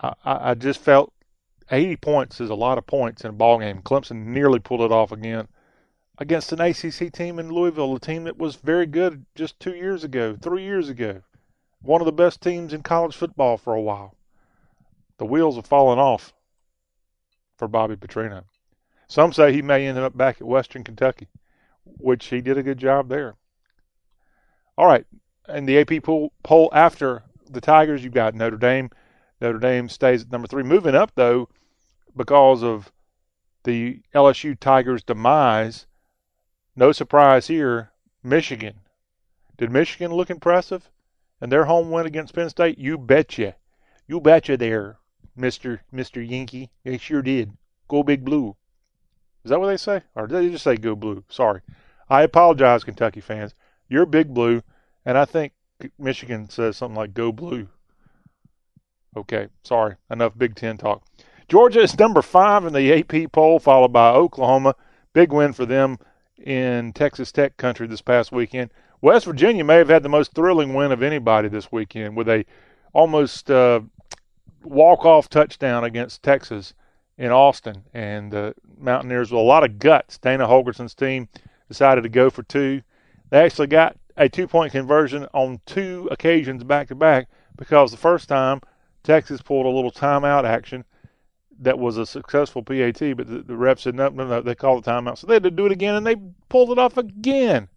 I, I just felt 80 points is a lot of points in a ball game. Clemson nearly pulled it off again against an ACC team in Louisville, a team that was very good just two years ago, three years ago. One of the best teams in college football for a while. The wheels have fallen off for Bobby Petrino. Some say he may end up back at Western Kentucky, which he did a good job there. All right, in the AP poll, poll after the Tigers, you've got Notre Dame Notre Dame stays at number three. Moving up, though, because of the LSU Tigers' demise, no surprise here, Michigan. Did Michigan look impressive? And their home win against Penn State? You betcha. You betcha there, Mr. Mr. Yankee. They sure did. Go Big Blue. Is that what they say? Or did they just say go blue? Sorry. I apologize, Kentucky fans. You're Big Blue, and I think Michigan says something like go blue. Okay, sorry. Enough Big Ten talk. Georgia is number five in the AP poll, followed by Oklahoma. Big win for them in Texas Tech country this past weekend. West Virginia may have had the most thrilling win of anybody this weekend with a almost uh, walk-off touchdown against Texas in Austin, and the Mountaineers with a lot of guts. Dana Holgorsen's team decided to go for two. They actually got a two-point conversion on two occasions back to back because the first time Texas pulled a little timeout action that was a successful PAT, but the, the ref said, no, no, no, they called the timeout. So they had to do it again, and they pulled it off again.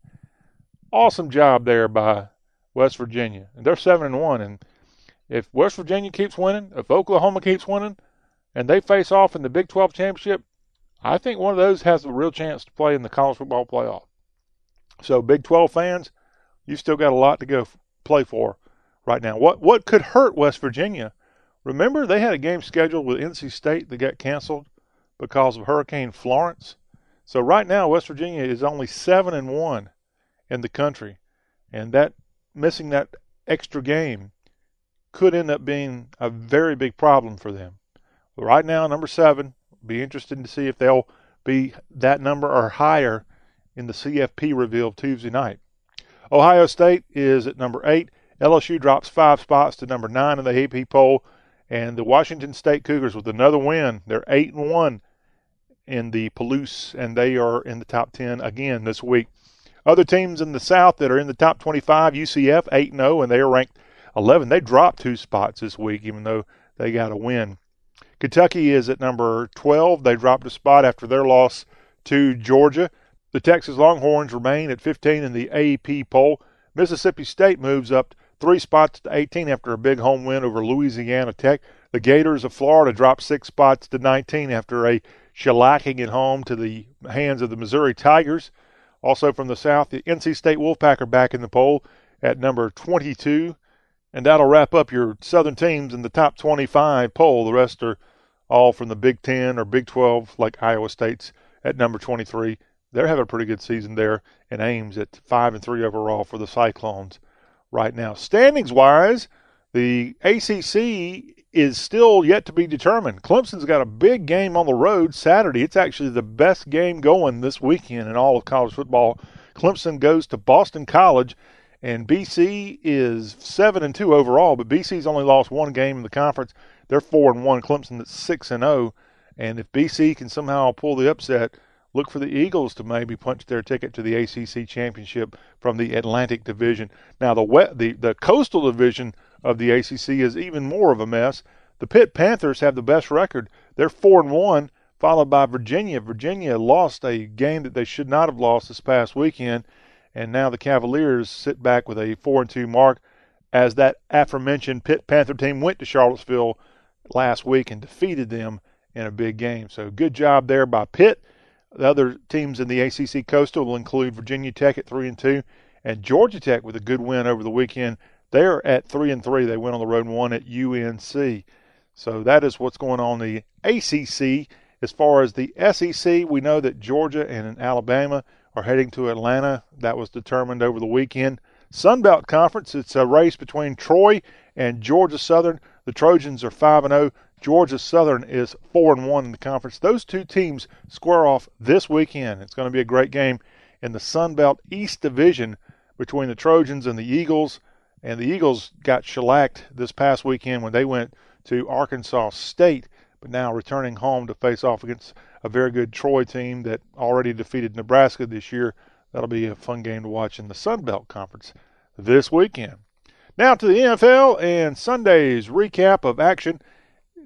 Awesome job there by West Virginia. And they're 7 and 1. And if West Virginia keeps winning, if Oklahoma keeps winning, and they face off in the Big 12 championship, I think one of those has a real chance to play in the college football playoff. So, Big 12 fans, you've still got a lot to go play for right now. What what could hurt West Virginia Remember, they had a game scheduled with NC State that got canceled because of Hurricane Florence. So right now, West Virginia is only seven and one in the country, and that missing that extra game could end up being a very big problem for them. But right now, number seven, be interested to see if they'll be that number or higher in the CFP reveal Tuesday night. Ohio State is at number eight. LSU drops five spots to number nine in the AP poll, and the Washington State Cougars with another win. They're eight and one in the Palouse, and they are in the top ten again this week. Other teams in the South that are in the top 25, UCF 8 and 0, and they are ranked 11. They dropped two spots this week, even though they got a win. Kentucky is at number 12. They dropped a spot after their loss to Georgia. The Texas Longhorns remain at 15 in the AP poll. Mississippi State moves up three spots to 18 after a big home win over Louisiana Tech. The Gators of Florida dropped six spots to 19 after a shellacking at home to the hands of the Missouri Tigers. Also from the South, the NC State Wolfpack are back in the poll at number 22. And that'll wrap up your Southern teams in the top 25 poll. The rest are all from the Big 10 or Big 12, like Iowa State's at number 23. They're having a pretty good season there, and Ames at 5 and 3 overall for the Cyclones right now. Standings wise, the ACC is still yet to be determined. Clemson's got a big game on the road Saturday. It's actually the best game going this weekend in all of college football. Clemson goes to Boston College and BC is seven and two overall, but BC's only lost one game in the conference. They're four and one. Clemson is six and zero, oh. and if BC can somehow pull the upset, look for the Eagles to maybe punch their ticket to the ACC championship from the Atlantic Division. Now the the the Coastal Division of the ACC is even more of a mess. The Pitt Panthers have the best record. They're four and one, followed by Virginia. Virginia lost a game that they should not have lost this past weekend and now the Cavaliers sit back with a four and two mark as that aforementioned Pitt Panther team went to Charlottesville last week and defeated them in a big game. So good job there by Pitt. The other teams in the ACC Coastal will include Virginia Tech at three and two, and Georgia Tech with a good win over the weekend. They're at three and three. They went on the road and won at UNC. So that is what's going on in the ACC. As far as the SEC, we know that Georgia and Alabama are heading to Atlanta. That was determined over the weekend. Sun Belt Conference, it's a race between Troy and Georgia Southern. The Trojans are 5 and 0. Georgia Southern is 4 and 1 in the conference. Those two teams square off this weekend. It's going to be a great game in the Sun Belt East Division between the Trojans and the Eagles. And the Eagles got shellacked this past weekend when they went to Arkansas State, but now returning home to face off against a very good Troy team that already defeated Nebraska this year. That'll be a fun game to watch in the Sun Belt Conference this weekend. Now to the NFL and Sunday's recap of action.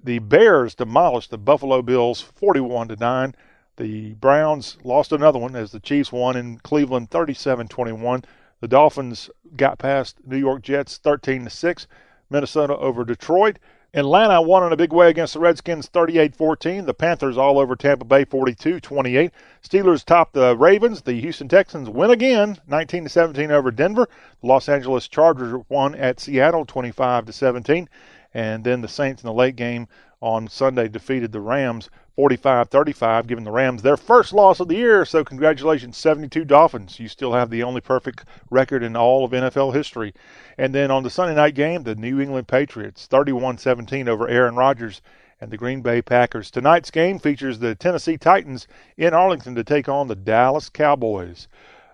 The Bears demolished the Buffalo Bills 41 to 9. The Browns lost another one as the Chiefs won in Cleveland 37-21. The Dolphins got past New York Jets 13 to 6. Minnesota over Detroit. Atlanta won in a big way against the Redskins 38-14. The Panthers all over Tampa Bay 42-28. Steelers topped the Ravens. The Houston Texans win again 19 to 17 over Denver. The Los Angeles Chargers won at Seattle 25-17. And then the Saints in the late game on Sunday defeated the Rams 45 35, giving the Rams their first loss of the year. So, congratulations, 72 Dolphins. You still have the only perfect record in all of NFL history. And then on the Sunday night game, the New England Patriots 31 17 over Aaron Rodgers and the Green Bay Packers. Tonight's game features the Tennessee Titans in Arlington to take on the Dallas Cowboys.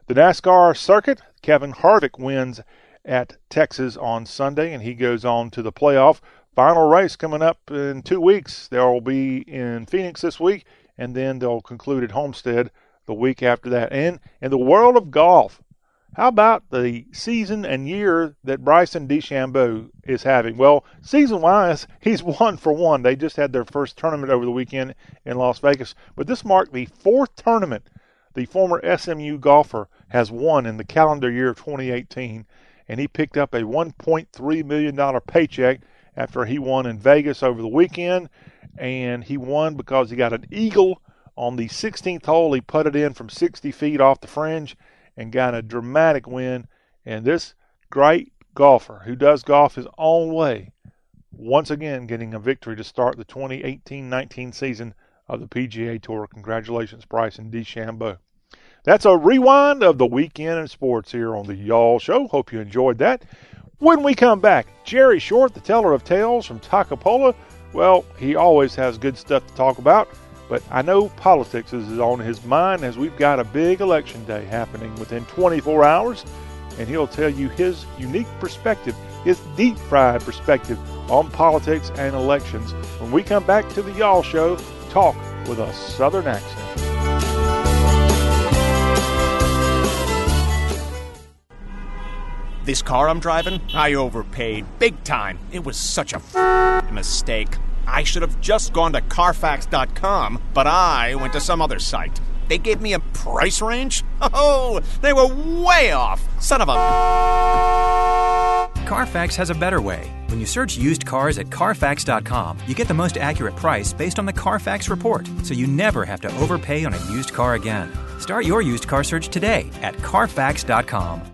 The NASCAR circuit, Kevin Harvick wins at Texas on Sunday, and he goes on to the playoff final race coming up in two weeks. They'll be in Phoenix this week, and then they'll conclude at Homestead the week after that. And in the world of golf, how about the season and year that Bryson DeChambeau is having? Well, season wise, *laughs* he's one for one. They just had their first tournament over the weekend in Las Vegas, but this marked the fourth tournament the former SMU golfer has won in the calendar year of 2018, and he picked up a $1.3 million paycheck after he won in Vegas over the weekend. And he won because he got an eagle on the 16th hole. He putted in from 60 feet off the fringe and got a dramatic win. And this great golfer who does golf his own way, once again getting a victory to start the 2018 19 season of the PGA Tour. Congratulations, Bryson DeChambeau. That's a rewind of the weekend in sports here on the Y'all Show. Hope you enjoyed that. When we come back, Jerry Short, the teller of tales from Toccopola, well, he always has good stuff to talk about, but I know politics is on his mind as we've got a big election day happening within 24 hours, and he'll tell you his unique perspective, his deep fried perspective on politics and elections when we come back to the Y'all Show, talk with a Southern accent. This car I'm driving, I overpaid big time. It was such a f- mistake. I should have just gone to Carfax.com, but I went to some other site. They gave me a price range? *laughs* Oh, they were way off. Son of a. Carfax has a better way. When you search used cars at Carfax.com, you get the most accurate price based on the Carfax report, so you never have to overpay on a used car again. Start your used car search today at Carfax.com.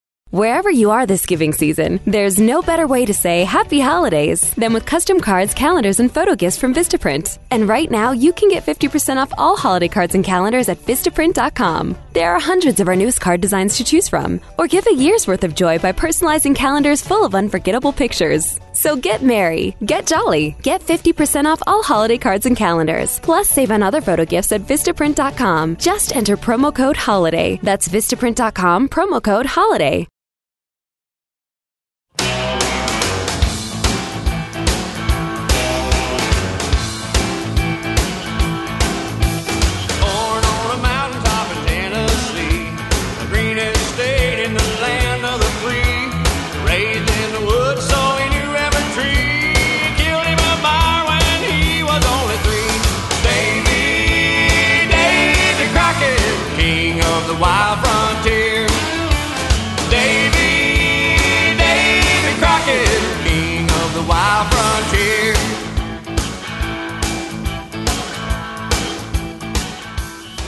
Wherever you are this giving season, there's no better way to say happy holidays than with custom cards, calendars, and photo gifts from Vistaprint. And right now, you can get 50% off all holiday cards and calendars at Vistaprint.com. There are hundreds of our newest card designs to choose from, or give a year's worth of joy by personalizing calendars full of unforgettable pictures. So get merry, get jolly, get 50% off all holiday cards and calendars. Plus, save on other photo gifts at Vistaprint.com. Just enter promo code HOLIDAY. That's Vistaprint.com, promo code HOLIDAY.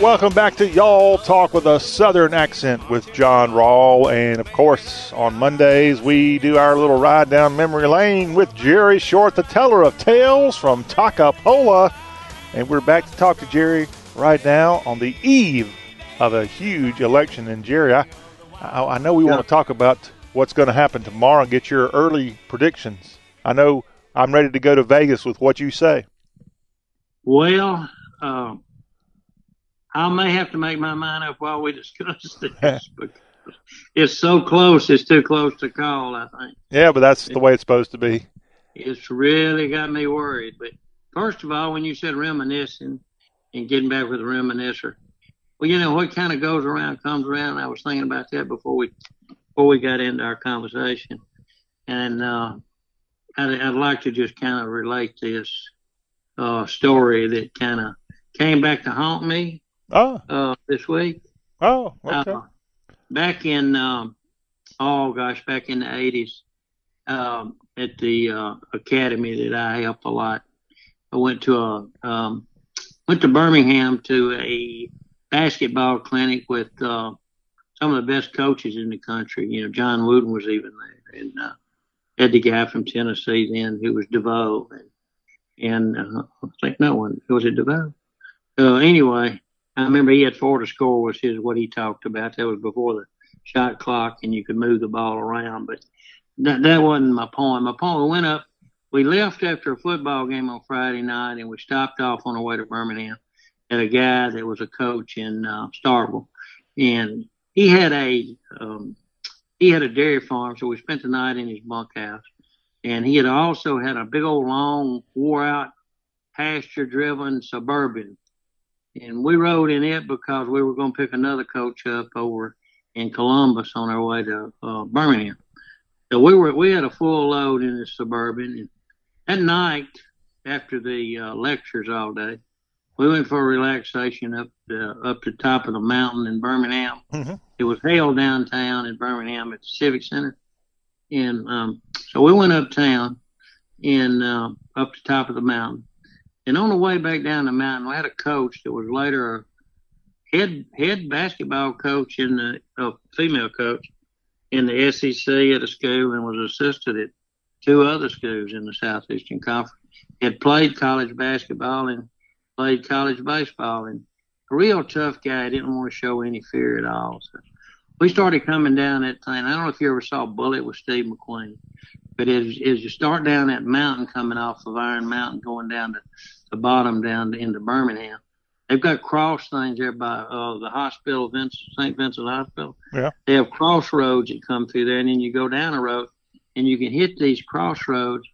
Welcome back to Y'all Talk with a Southern Accent with John Rawl. And of course, on Mondays, we do our little ride down memory lane with Jerry Short, the teller of tales from Toccopola. And we're back to talk to Jerry right now on the eve of a huge election. And Jerry, I, I, I know we want to talk about what's going to happen tomorrow and get your early predictions. I know I'm ready to go to Vegas with what you say. Well, uh, I may have to make my mind up while we discuss *laughs* this because it's so close. It's too close to call. I think Yeah, but that's the way it's supposed to be. it's really got me worried. But first of all, when you said reminiscing and getting back with the reminiscer, well, you know what kind of goes around comes around. I was thinking about that before we before we got into our conversation, and uh, I'd, I'd like to just kind of relate this uh, story that kind of came back to haunt me Oh, uh, this week. oh, okay. Uh, back in, um, oh gosh, back in the 80s, um, at the uh, academy that I helped a lot, I went to a um, went to Birmingham to a basketball clinic with uh, some of the best coaches in the country. You know, John Wooden was even there, and uh, had the guy from Tennessee then who was DeVoe, and and uh, I think no one was it DeVoe. Uh, anyway, I remember he had four to score was his what he talked about. That was before the shot clock and you could move the ball around. But that that wasn't my point. My point we went up we left after a football game on Friday night and we stopped off on our way to Birmingham at a guy that was a coach in uh, Starkville. And he had a um, he had a dairy farm, so we spent the night in his bunkhouse. And he had also had a big old long, wore out, pasture driven suburban. And we rode in it because we were going to pick another coach up over in Columbus on our way to uh, Birmingham. So we were we had a full load in the suburban. And at night, after the uh, lectures all day, we went for a relaxation up the, up the top of the mountain in Birmingham. Mm-hmm. It was held downtown in Birmingham at the Civic Center, and um, so we went uptown and uh, up the top of the mountain. And on the way back down the mountain, we had a coach that was later a head head basketball coach in the a female coach in the SEC at a school and was assisted at two other schools in the Southeastern Conference. Had played college basketball and played college baseball and a real tough guy. Didn't want to show any fear at all. So we started coming down that thing. I don't know if you ever saw Bullitt with Steve McQueen, but as, as you start down that mountain coming off of Iron Mountain, going down to the bottom down to, into Birmingham, they've got cross things there by uh, the hospital, Vince, St. Vincent Hospital. Yeah. They have crossroads that come through there, and then you go down a road, and you can hit these crossroads.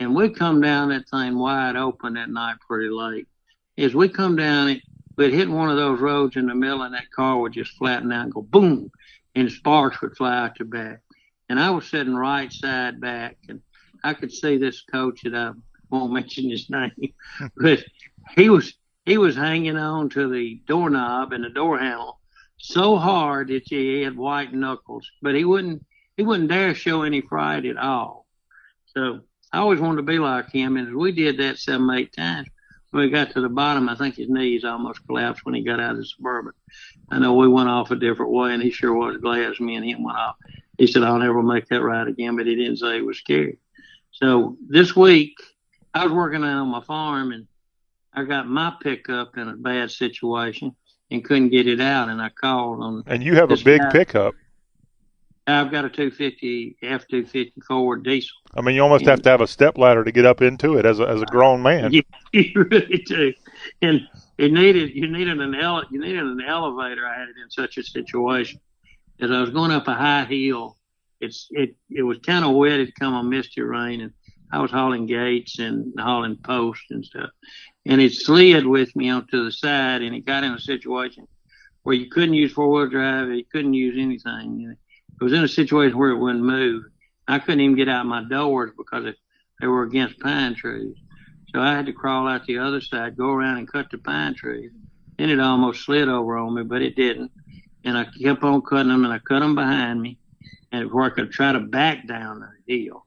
And we come down that thing wide open that night pretty late. As we come down it, we'd hit one of those roads in the middle, and that car would just flatten out and go boom, and sparks would fly out your back. And I was sitting right side back, and I could see this coach that I won't *laughs* mention his name, *laughs* but he was he was hanging on to the doorknob and the door handle so hard that he had white knuckles, but he wouldn't he wouldn't dare show any fright at all. So I always wanted to be like him, and as we did that seven eight times, when we got to the bottom, I think his knees almost collapsed when he got out of the suburban. I know we went off a different way, and he sure was glad as me and him went off. He said, "I'll never make that ride again," but he didn't say he was scared. So this week, I was working out on my farm, and I got my pickup in a bad situation and couldn't get it out, and I called on. And you have a big guy. pickup. I've got a 250 F250 Ford diesel. I mean, you almost have to have a step ladder to get up into it as a, as a grown man. You, *laughs* you really do. And it needed you needed an ele- you needed an elevator. I had it in such a situation. As I was going up a high hill, it's it it was kind of wet. It come a misty rain, and I was hauling gates and hauling posts and stuff. And it slid with me onto the side, and it got in a situation where you couldn't use four wheel drive. You couldn't use anything. It was in a situation where it wouldn't move. I couldn't even get out my doors because it, they were against pine trees. So I had to crawl out the other side, go around and cut the pine trees. And it almost slid over on me, but it didn't. And I kept on cutting them, and I cut them behind me, and before I could try to back down the hill.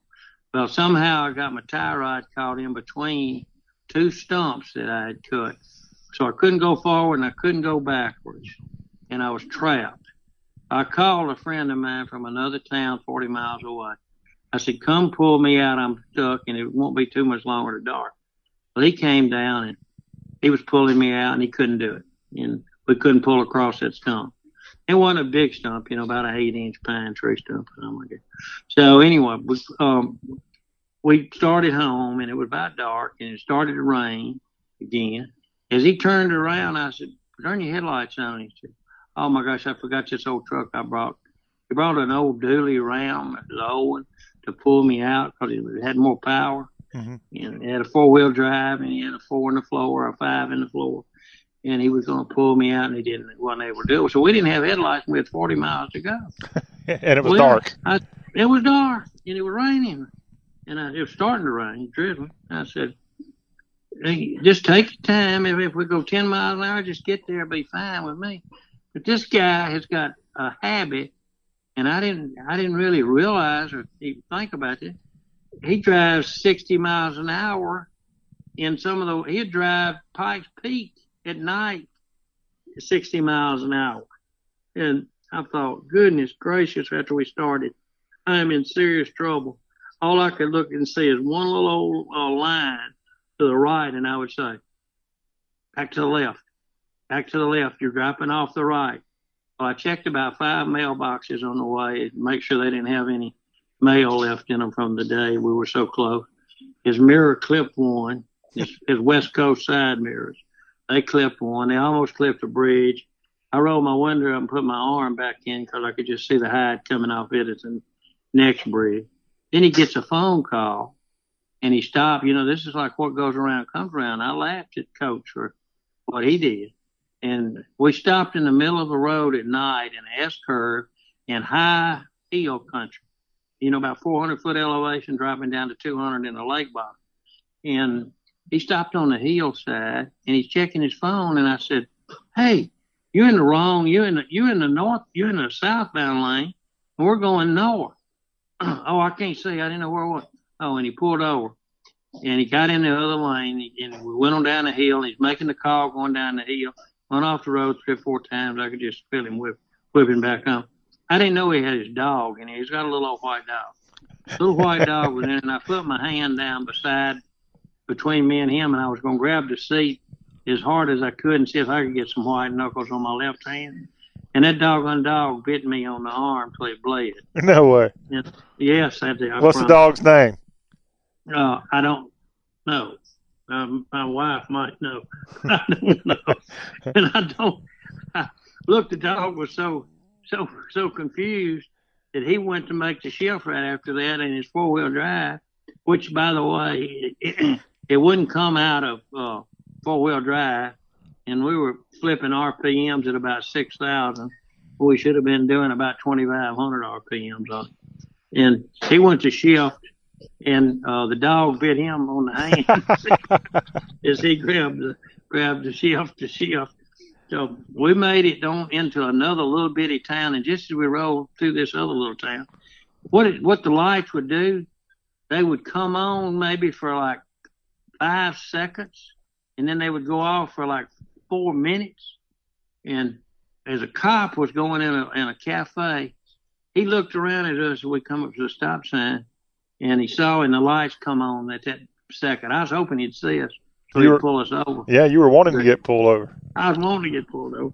Well, somehow I got my tie rod caught in between two stumps that I had cut. So I couldn't go forward and I couldn't go backwards. And I was trapped. I called a friend of mine from another town 40 miles away. I said, come pull me out. I'm stuck and it won't be too much longer to dark. Well, he came down and he was pulling me out and he couldn't do it. And we couldn't pull across that stump. It wasn't a big stump, you know, about an eight inch pine tree stump or something like that. So anyway, we, um, we started home and it was about dark and it started to rain again. As he turned around, I said, turn your headlights on. He said, oh my gosh, I forgot this old truck I brought. He brought an old dually Ram, an old one, to pull me out because it had more power. Mm-hmm. And it had a four wheel drive and he had a four in the floor, a five in the floor. And he was going to pull me out and he didn't, wasn't able to do it. So we didn't have headlights and we had 40 miles to go. *laughs* and it was Well, dark. I, it was dark and it was raining. And I, it was starting to rain, drizzling. I said, hey, just take your time. If, if we go 10 miles an hour, just get there, it'll be fine with me. But this guy has got a habit, and I didn't, I didn't really realize or even think about it. He drives 60 miles an hour in some of the, he'd drive Pikes Peak at night, 60 miles an hour. And I thought, goodness gracious, after we started, I am in serious trouble. All I could look and see is one little old uh, line to the right, and I would say, back to the left, back to the left. You're dropping off the right. Well, I checked about five mailboxes on the way to make sure they didn't have any mail left in them from the day we were so close. His mirror clipped one, his, his West Coast side mirrors. They clipped one. They almost clipped a bridge. I rolled my window up and put my arm back in because I could just see the hide coming off it as a next bridge. Then he gets a phone call and he stopped. You know, this is like what goes around comes around. I laughed at Coach for what he did. And we stopped in the middle of the road at night in S curve in high hill country. You know, about 400 foot elevation dropping down to 200 in the lake bottom. And he stopped on the hillside and he's checking his phone. And I said, Hey, you're in the wrong, you're in the, you're in the north, you're in the southbound lane and we're going north. *clears throat* oh, I can't see. I didn't know where it was. Oh, and he pulled over and he got in the other lane and we went on down the hill and he's making the call going down the hill went off the road three or four times. I could just feel him whip, whipping back home. I didn't know he had his dog in here. He's got a little old white dog. Little white dog was in, and I put my hand down beside, between me and him, and I was going to grab the seat as hard as I could and see if I could get some white knuckles on my left hand. And that doggone dog bit me on the arm till it bled. *laughs* No way. And, yes, I did. I What's the dog's name? Uh, I don't know. Um, my wife might know. *laughs* I don't know, *laughs* and I don't. I, look, the dog was so so so confused that he went to make the shift right after that in his four wheel drive, which, by the way, *clears throat* it, wouldn't come out of uh, four wheel drive, and we were flipping RPMs at about six thousand. We should have been doing about twenty five hundred RPMs on it, and he went to shift and uh, the dog bit him on the hand *laughs* as he grabbed the grabbed the shift to shift. So we made it on into another little bitty town, and just as we rolled through this other little town, what it, what the lights would do, they would come on maybe for like five seconds, and then they would go off for like four minutes. And as a cop was going in a in a cafe, he looked around at us as we come up to the stop sign, and he saw and the lights come on at that second. I was hoping he'd see us so You he'd were- pull us over. Yeah, you were wanting to get pulled over. I was wanting to get pulled over,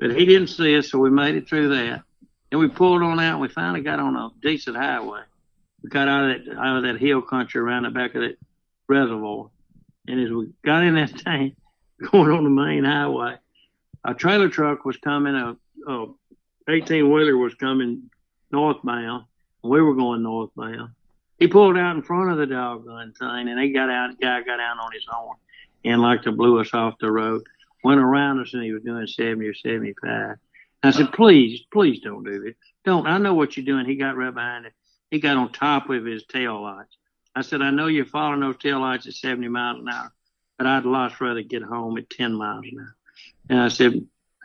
but he didn't see us, so we made it through that. And we pulled on out, and we finally got on a decent highway. We got out of that out of that hill country around the back of that reservoir, and as we got in that tank, *laughs* going on the main highway, a trailer truck was coming, a, a 18 wheeler was coming northbound, and we were going northbound. He pulled out in front of the doggone thing, and he got out. The guy got out on his horn and like to blew us off the road. Went around us, and he was doing 70 or 75. I said, please, please don't do this. Don't. I know what you're doing. He got right behind it. He got on top of his tail lights. I said, I know you're following those tail lights at 70 miles an hour, but I'd lost rather get home at 10 miles an hour. And I said,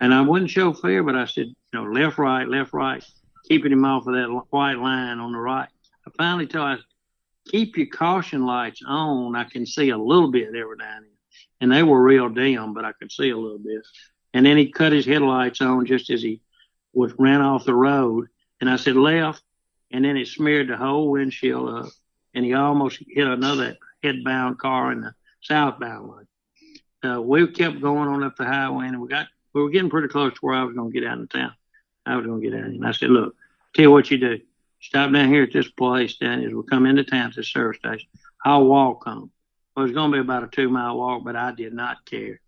and I wouldn't show fear, but I said, you know, left, right, left, right, keeping him off of that white line on the right. I finally told him, keep your caution lights on. I can see a little bit every now and then. And they were real dim, but I could see a little bit. And then he cut his headlights on just as he was ran off the road. And I said left, and then it smeared the whole windshield up. And he almost hit another headbound car in the southbound lane. Uh, we kept going on up the highway, and we got we were getting pretty close to where I was going to get out of town. I was going to get out, and I said, "Look, tell you what you do. Stop down here at this place down as we come into town to the service station. I'll walk home. Well, it was going to be about a two mile walk, but I did not care.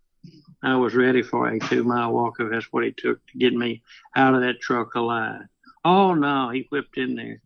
I was ready for a two mile walk if that's what it took to get me out of that truck alive. Oh no, he whipped in there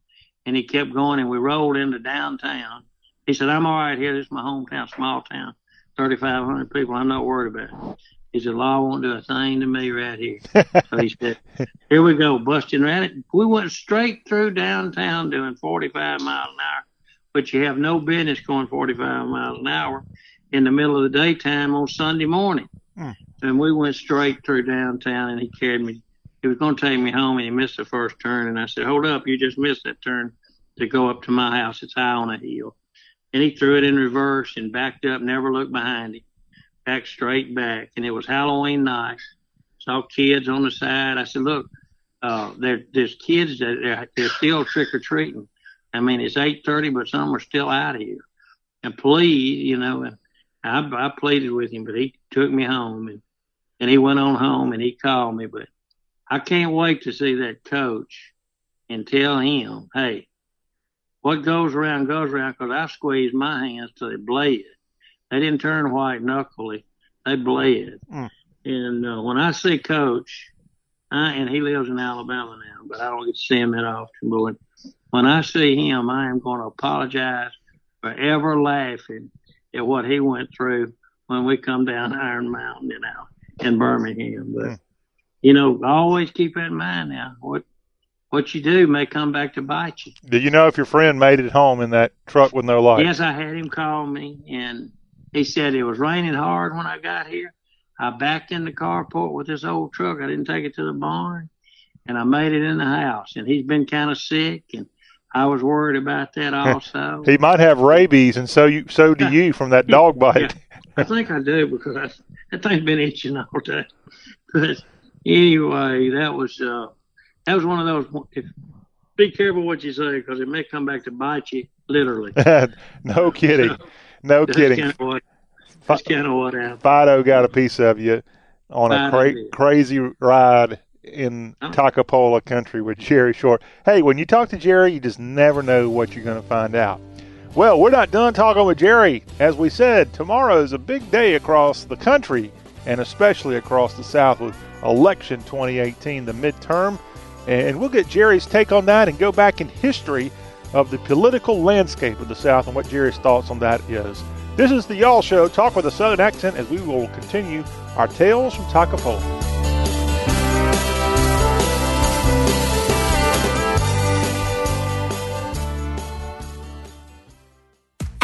and he kept going and we rolled into downtown. He said, I'm all right here. This is my hometown, small town, 3,500 people. I'm not worried about it. He said, Law won't do a thing to me right here. so he said, *laughs* Here we go, busting right. It." We went straight through downtown doing 45 miles an hour, but you have no business going 45 miles an hour in the middle of the daytime on Sunday morning. Hmm. And we went straight through downtown, and he carried me. He was going to take me home, and he missed the first turn. And I said, "Hold up, you just missed that turn to go up to my house. It's high on a hill." And he threw it in reverse and backed up, never looked behind him, back straight back. And it was Halloween night. Saw kids on the side. I said, "Look, uh, there, there's kids that they're, they're still trick or treating. I mean, it's 8:30, but some are still out of here. And please, you know, and I, I pleaded with him, but he took me home and, and he went on home and he called me. But I can't wait to see that coach and tell him, hey, what goes around goes around because I squeezed my hands till they bled. They didn't turn white knuckly, they bled. Mm. And uh, when I see coach uh, and he lives in Alabama now, but I don't get to see him that often. But when, when I see him, I am going to apologize for ever laughing at what he went through when we come down Iron Mountain, you know, in Birmingham. But Hmm. You know, always keep that in mind now. What what you do may come back to bite you. Did you know if your friend made it home in that truck with no lights? Yes, I had him call me, and he said it was raining hard when I got here. I backed in the carport with this old truck. I didn't take it to the barn, and I made it in the house. And he's been kind of sick, and I was worried about that *laughs* also. He might have rabies, and so you, so do you from that dog *laughs* bite. I think I do because I, that thing's been itching all day. But anyway, that was uh, that was one of those. If, be careful what you say because it may come back to bite you, literally. *laughs* no kidding. No That's kidding. Kind of what, that's kind of what happened. Fido got a piece of you on a cra- crazy ride in Toccopola country with Jerry Short. Hey, when you talk to Jerry, you just never know what you're going to find out. Well, we're not done talking with Jerry. As we said, tomorrow is a big day across the country and especially across the South with election 2018, the midterm. And we'll get Jerry's take on that and go back in history of the political landscape of the South and what Jerry's thoughts on that is. This is the Y'all Show, talk with a Southern accent, as we will continue our tales from Toccopola.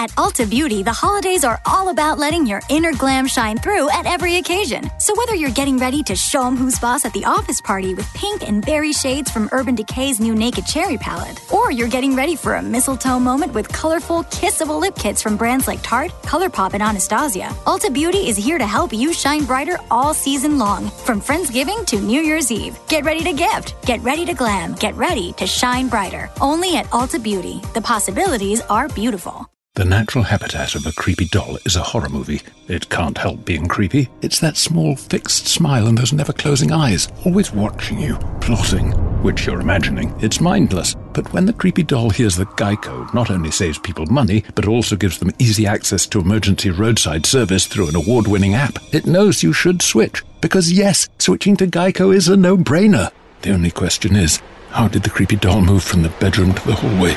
At Ulta Beauty, the holidays are all about letting your inner glam shine through at every occasion. So whether you're getting ready to show 'em who's boss at the office party with pink and berry shades from Urban Decay's new Naked Cherry palette, or you're getting ready for a mistletoe moment with colorful, kissable lip kits from brands like Tarte, ColourPop, and Anastasia, Ulta Beauty is here to help you shine brighter all season long, from Friendsgiving to New Year's Eve. Get ready to gift, get ready to glam, get ready to shine brighter. Only at Ulta Beauty. The possibilities are beautiful. The natural habitat of a creepy doll is a horror movie. It can't help being creepy. It's that small, fixed smile and those never closing eyes, always watching you, plotting, which you're imagining. It's mindless. But when the creepy doll hears that Geico not only saves people money, but also gives them easy access to emergency roadside service through an award winning app, it knows you should switch. Because yes, switching to Geico is a no brainer. The only question is, how did the creepy doll move from the bedroom to the hallway?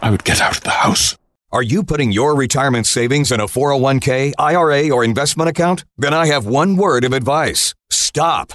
I would get out of the house. Are you putting your retirement savings in a 401k, IRA, or investment account? Then I have one word of advice stop.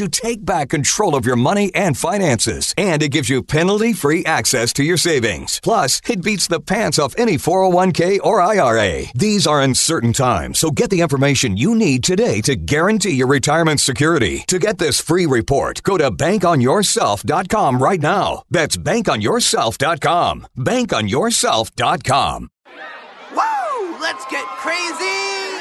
you take back control of your money and finances, and it gives you penalty free access to your savings. Plus, it beats the pants off any 401k or IRA. These are uncertain times, so get the information you need today to guarantee your retirement security. To get this free report, go to bankonyourself.com right now. That's bankonyourself.com. Bankonyourself.com. Woo! Let's get crazy!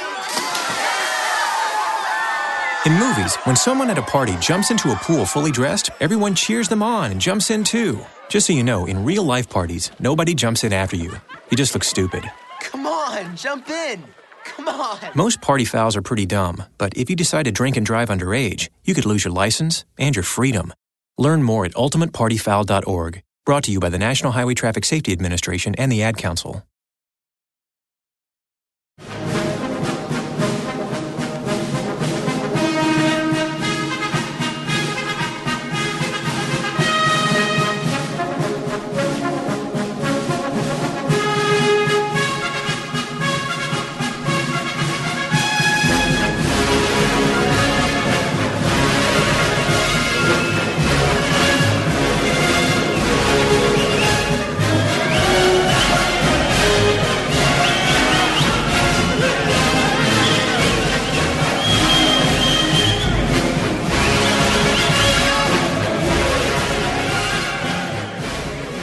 In movies, when someone at a party jumps into a pool fully dressed, everyone cheers them on and jumps in too. Just so you know, in real life parties, nobody jumps in after you. You just look stupid. Come on, jump in! Come on! Most party fouls are pretty dumb, but if you decide to drink and drive underage, you could lose your license and your freedom. Learn more at ultimatepartyfoul.org. Brought to you by the National Highway Traffic Safety Administration and the Ad Council.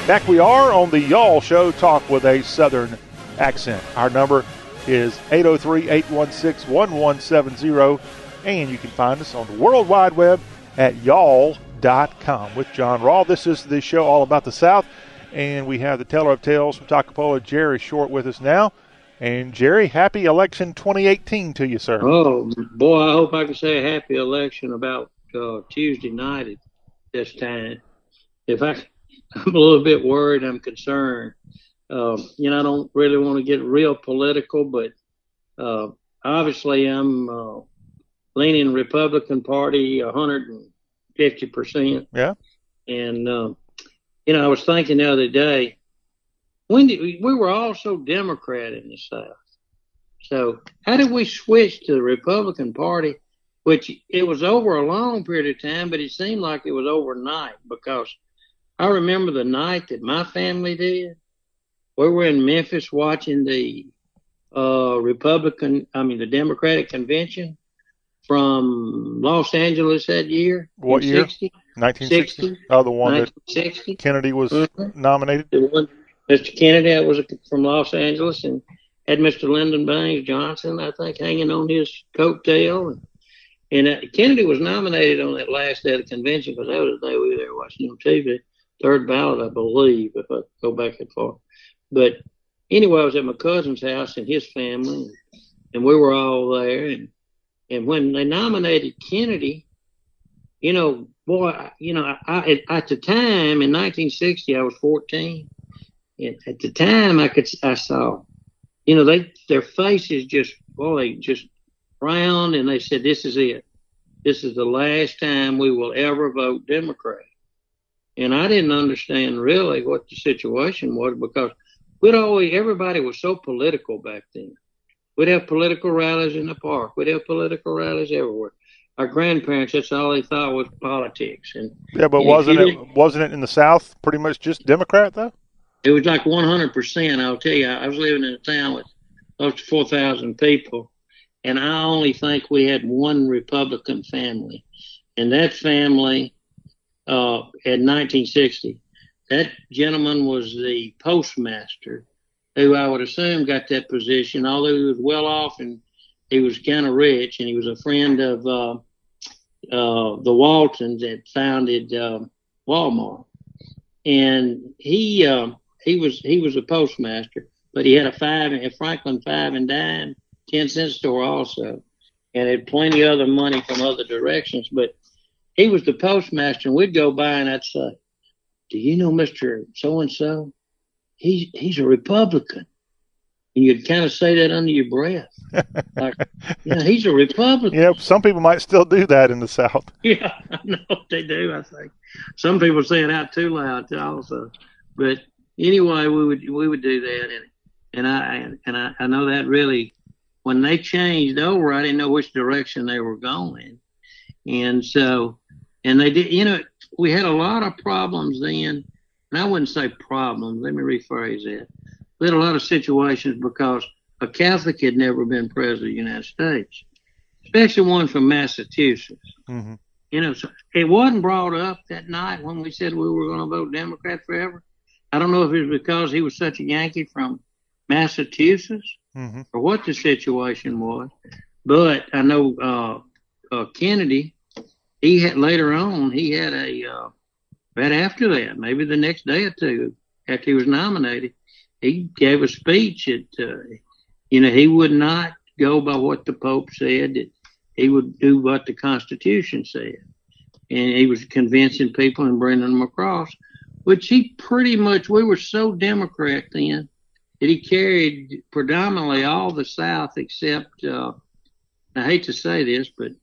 Back we are on the Y'all Show, talk with a Southern accent. Our number is 803 816 1170, and you can find us on the World Wide Web at y'all.com with John Rawl. This is the show all about the South, and we have the teller of tales from Toccopola, Jerry Short, with us now. And Jerry, happy election 2018 to you, sir. Oh boy, I hope I can say happy election about uh, Tuesday night at this time. If I, I'm a little bit worried. I'm concerned. Uh, you know, I don't really want to get real political, but uh, obviously I'm uh, leaning Republican Party 150 percent. Yeah. And uh, you know, I was thinking the other day, when did we, we were all so Democrat in the South? So how did we switch to the Republican Party? Which it was over a long period of time, but it seemed like it was overnight because I remember the night that my family did. We were in Memphis watching the uh, Republican, I mean the Democratic convention from Los Angeles that year. What year? 60. 1960. 60. Oh, the one that Kennedy was Mhm. nominated. The one- Mr. Kennedy that was from Los Angeles and had Mr. Lyndon Baines Johnson, I think, hanging on his coattail. And, and uh, Kennedy was nominated on that last day of the convention because that was the day we were there watching on TV. Third ballot, I believe, if I go back that far. But anyway, I was at my cousin's house and his family, and we were all there. And and when they nominated Kennedy, you know, boy, you know, I, I, at the time in 1960, I was 14. And at the time, I could, I saw, you know, they, their faces just, boy, just frowned and they said, this is it. This is the last time we will ever vote Democrat. And I didn't understand really what the situation was because we'd always, everybody was so political back then. We'd have political rallies in the park. We'd have political rallies everywhere. Our grandparents, that's all they thought was politics. And Yeah, but and wasn't you it wasn't it in the South pretty much just Democrat though? It was like 100%. I'll tell you, I was living in a town with up to 4,000 people, and I only think we had one Republican family. And that family, uh, in 1960, that gentleman was the postmaster, who I would assume got that position, although he was well off and he was kind of rich, and he was a friend of uh, uh, the Waltons that founded um Walmart and he um, he was he was a postmaster, but he had a five a Franklin five and dime ten cent store also, and had plenty of other money from other directions. But he was the postmaster, and we'd go by and I'd say, "Do you know Mister So and So? He's he's a Republican." And you'd kind of say that under your breath, *laughs* like, "Yeah, he's a Republican." Yeah, some people might still do that in the South. *laughs* Yeah, I know they do. I think some people say it out too loud too, also. But anyway, we would we would do that, and and I and I, I know that really when they changed over, I didn't know which direction they were going, and so and they did. You know, we had a lot of problems then, and I wouldn't say problems. Let me rephrase that. We had a lot of situations because a Catholic had never been president of the United States, especially one from Massachusetts. Mm-hmm. You know, so it wasn't brought up that night when we said we were going to vote Democrat forever. I don't know if it was because he was such a Yankee from Massachusetts Mm-hmm. or what the situation was, but I know uh, uh, Kennedy. He had later on. He had a uh, right after that, maybe the next day or two after he was nominated, he gave a speech that uh, you know he would not go by what the Pope said. That he would do what the Constitution said, and he was convincing people and bringing them across. Which he pretty much. We were so Democrat then that he carried predominantly all the South except. Uh, I hate to say this, but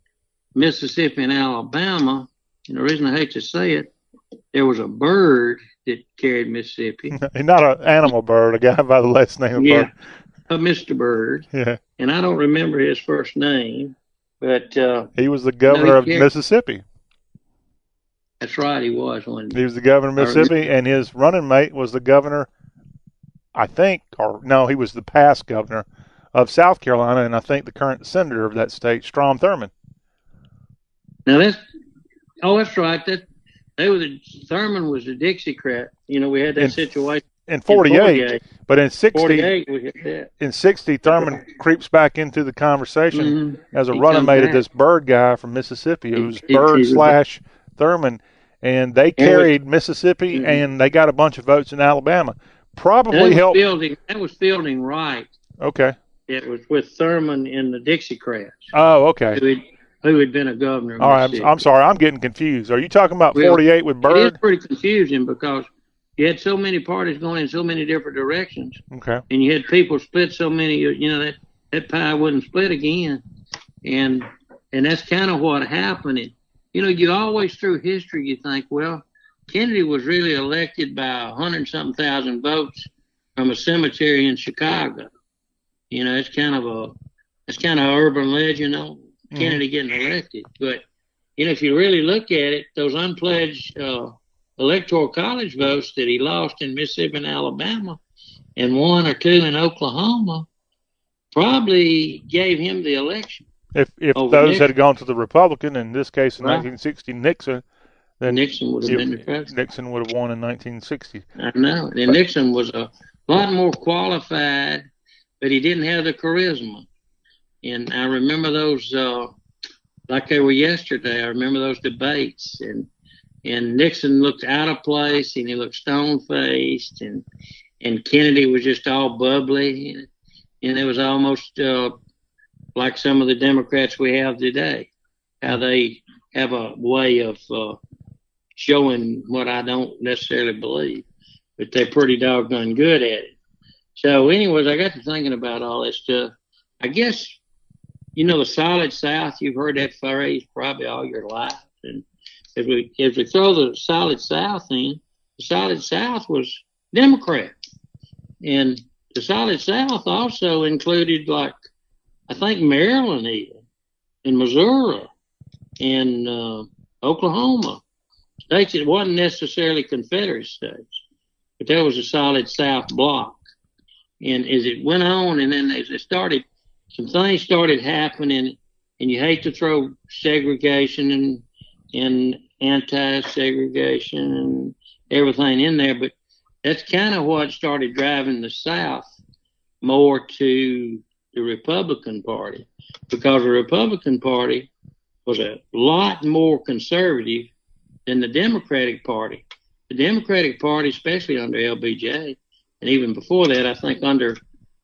Mississippi and Alabama. And the reason I hate to say it, there was a bird that carried Mississippi. *laughs* Not an animal bird, a guy by the last name of yeah, bird. a Mr. Byrd, Yeah. and I don't remember his first name, but uh, He was the governor No, of carried- Mississippi. that's right, he was one. He was the governor of Mississippi, and his running mate was the governor, I think, or no, he was the past governor of South Carolina, and I think the current senator of that state, Strom Thurmond. Now that's oh, that's right. That they were the Thurmond was the Dixiecrat. You know, we had that In situation in 48, 48. but in 60, 48 we hit that. in 60, Thurmond creeps back into the conversation Mhm. as a He running mate of this Byrd guy from Mississippi, who's he- Byrd he slash Thurmond, and they And was- carried Mississippi, Mhm. and they got a bunch of votes in Alabama. Probably was helped. Fielding. That was Fielding right. Okay. It was with Thurmond in the Dixiecrats, Oh, okay. Who had, been a governor. All right. I'm, I'm sorry. I'm getting confused. Are you talking about Well, 48 with It is pretty confusing because you had so many parties going in so many different directions, Okay. and you had people split so many. You know that that pie wouldn't split again, and and that's kind of what happened. And, you know, you always through history you think, well, Kennedy was really elected by a hundred something thousand votes from a cemetery in Chicago. You know, it's kind of a it's kind of an urban legend on Kennedy getting elected. But you know, if you really look at it, those unpledged uh, electoral college votes that he lost in Mississippi and Alabama, and one or two in Oklahoma, probably gave him the election. If if those Nixon. had gone to the Republican, in this case in Right. 1960, Nixon, then Nixon would have been the president. Nixon would have won in 1960. I know. And Nixon was a lot more qualified, but he didn't have the charisma. And I remember those uh, like they were yesterday. I remember those debates, and and Nixon looked out of place, and he looked stone faced, and and Kennedy was just all bubbly, and, and it was almost uh, like some of the Democrats we have today, how they have a way of uh, showing what I don't necessarily believe, but they're pretty doggone good at it. So, anyways, I got to thinking about all this stuff. I guess, you know, the solid South, you've heard that phrase probably all your life. And if we, if we throw the solid South in, the solid South was Democrat. And the solid South also included, like, I think Maryland even, and Missouri, and uh, Oklahoma states that wasn't necessarily Confederate states, but there was a solid South bloc. And as it went on, and then as it started, some things started happening, and you hate to throw segregation and and anti-segregation and everything in there, but that's kind of what started driving the South more to the Republican Party, because the Republican Party was a lot more conservative than the Democratic Party. The Democratic Party, especially under LBJ, and even before that, I think under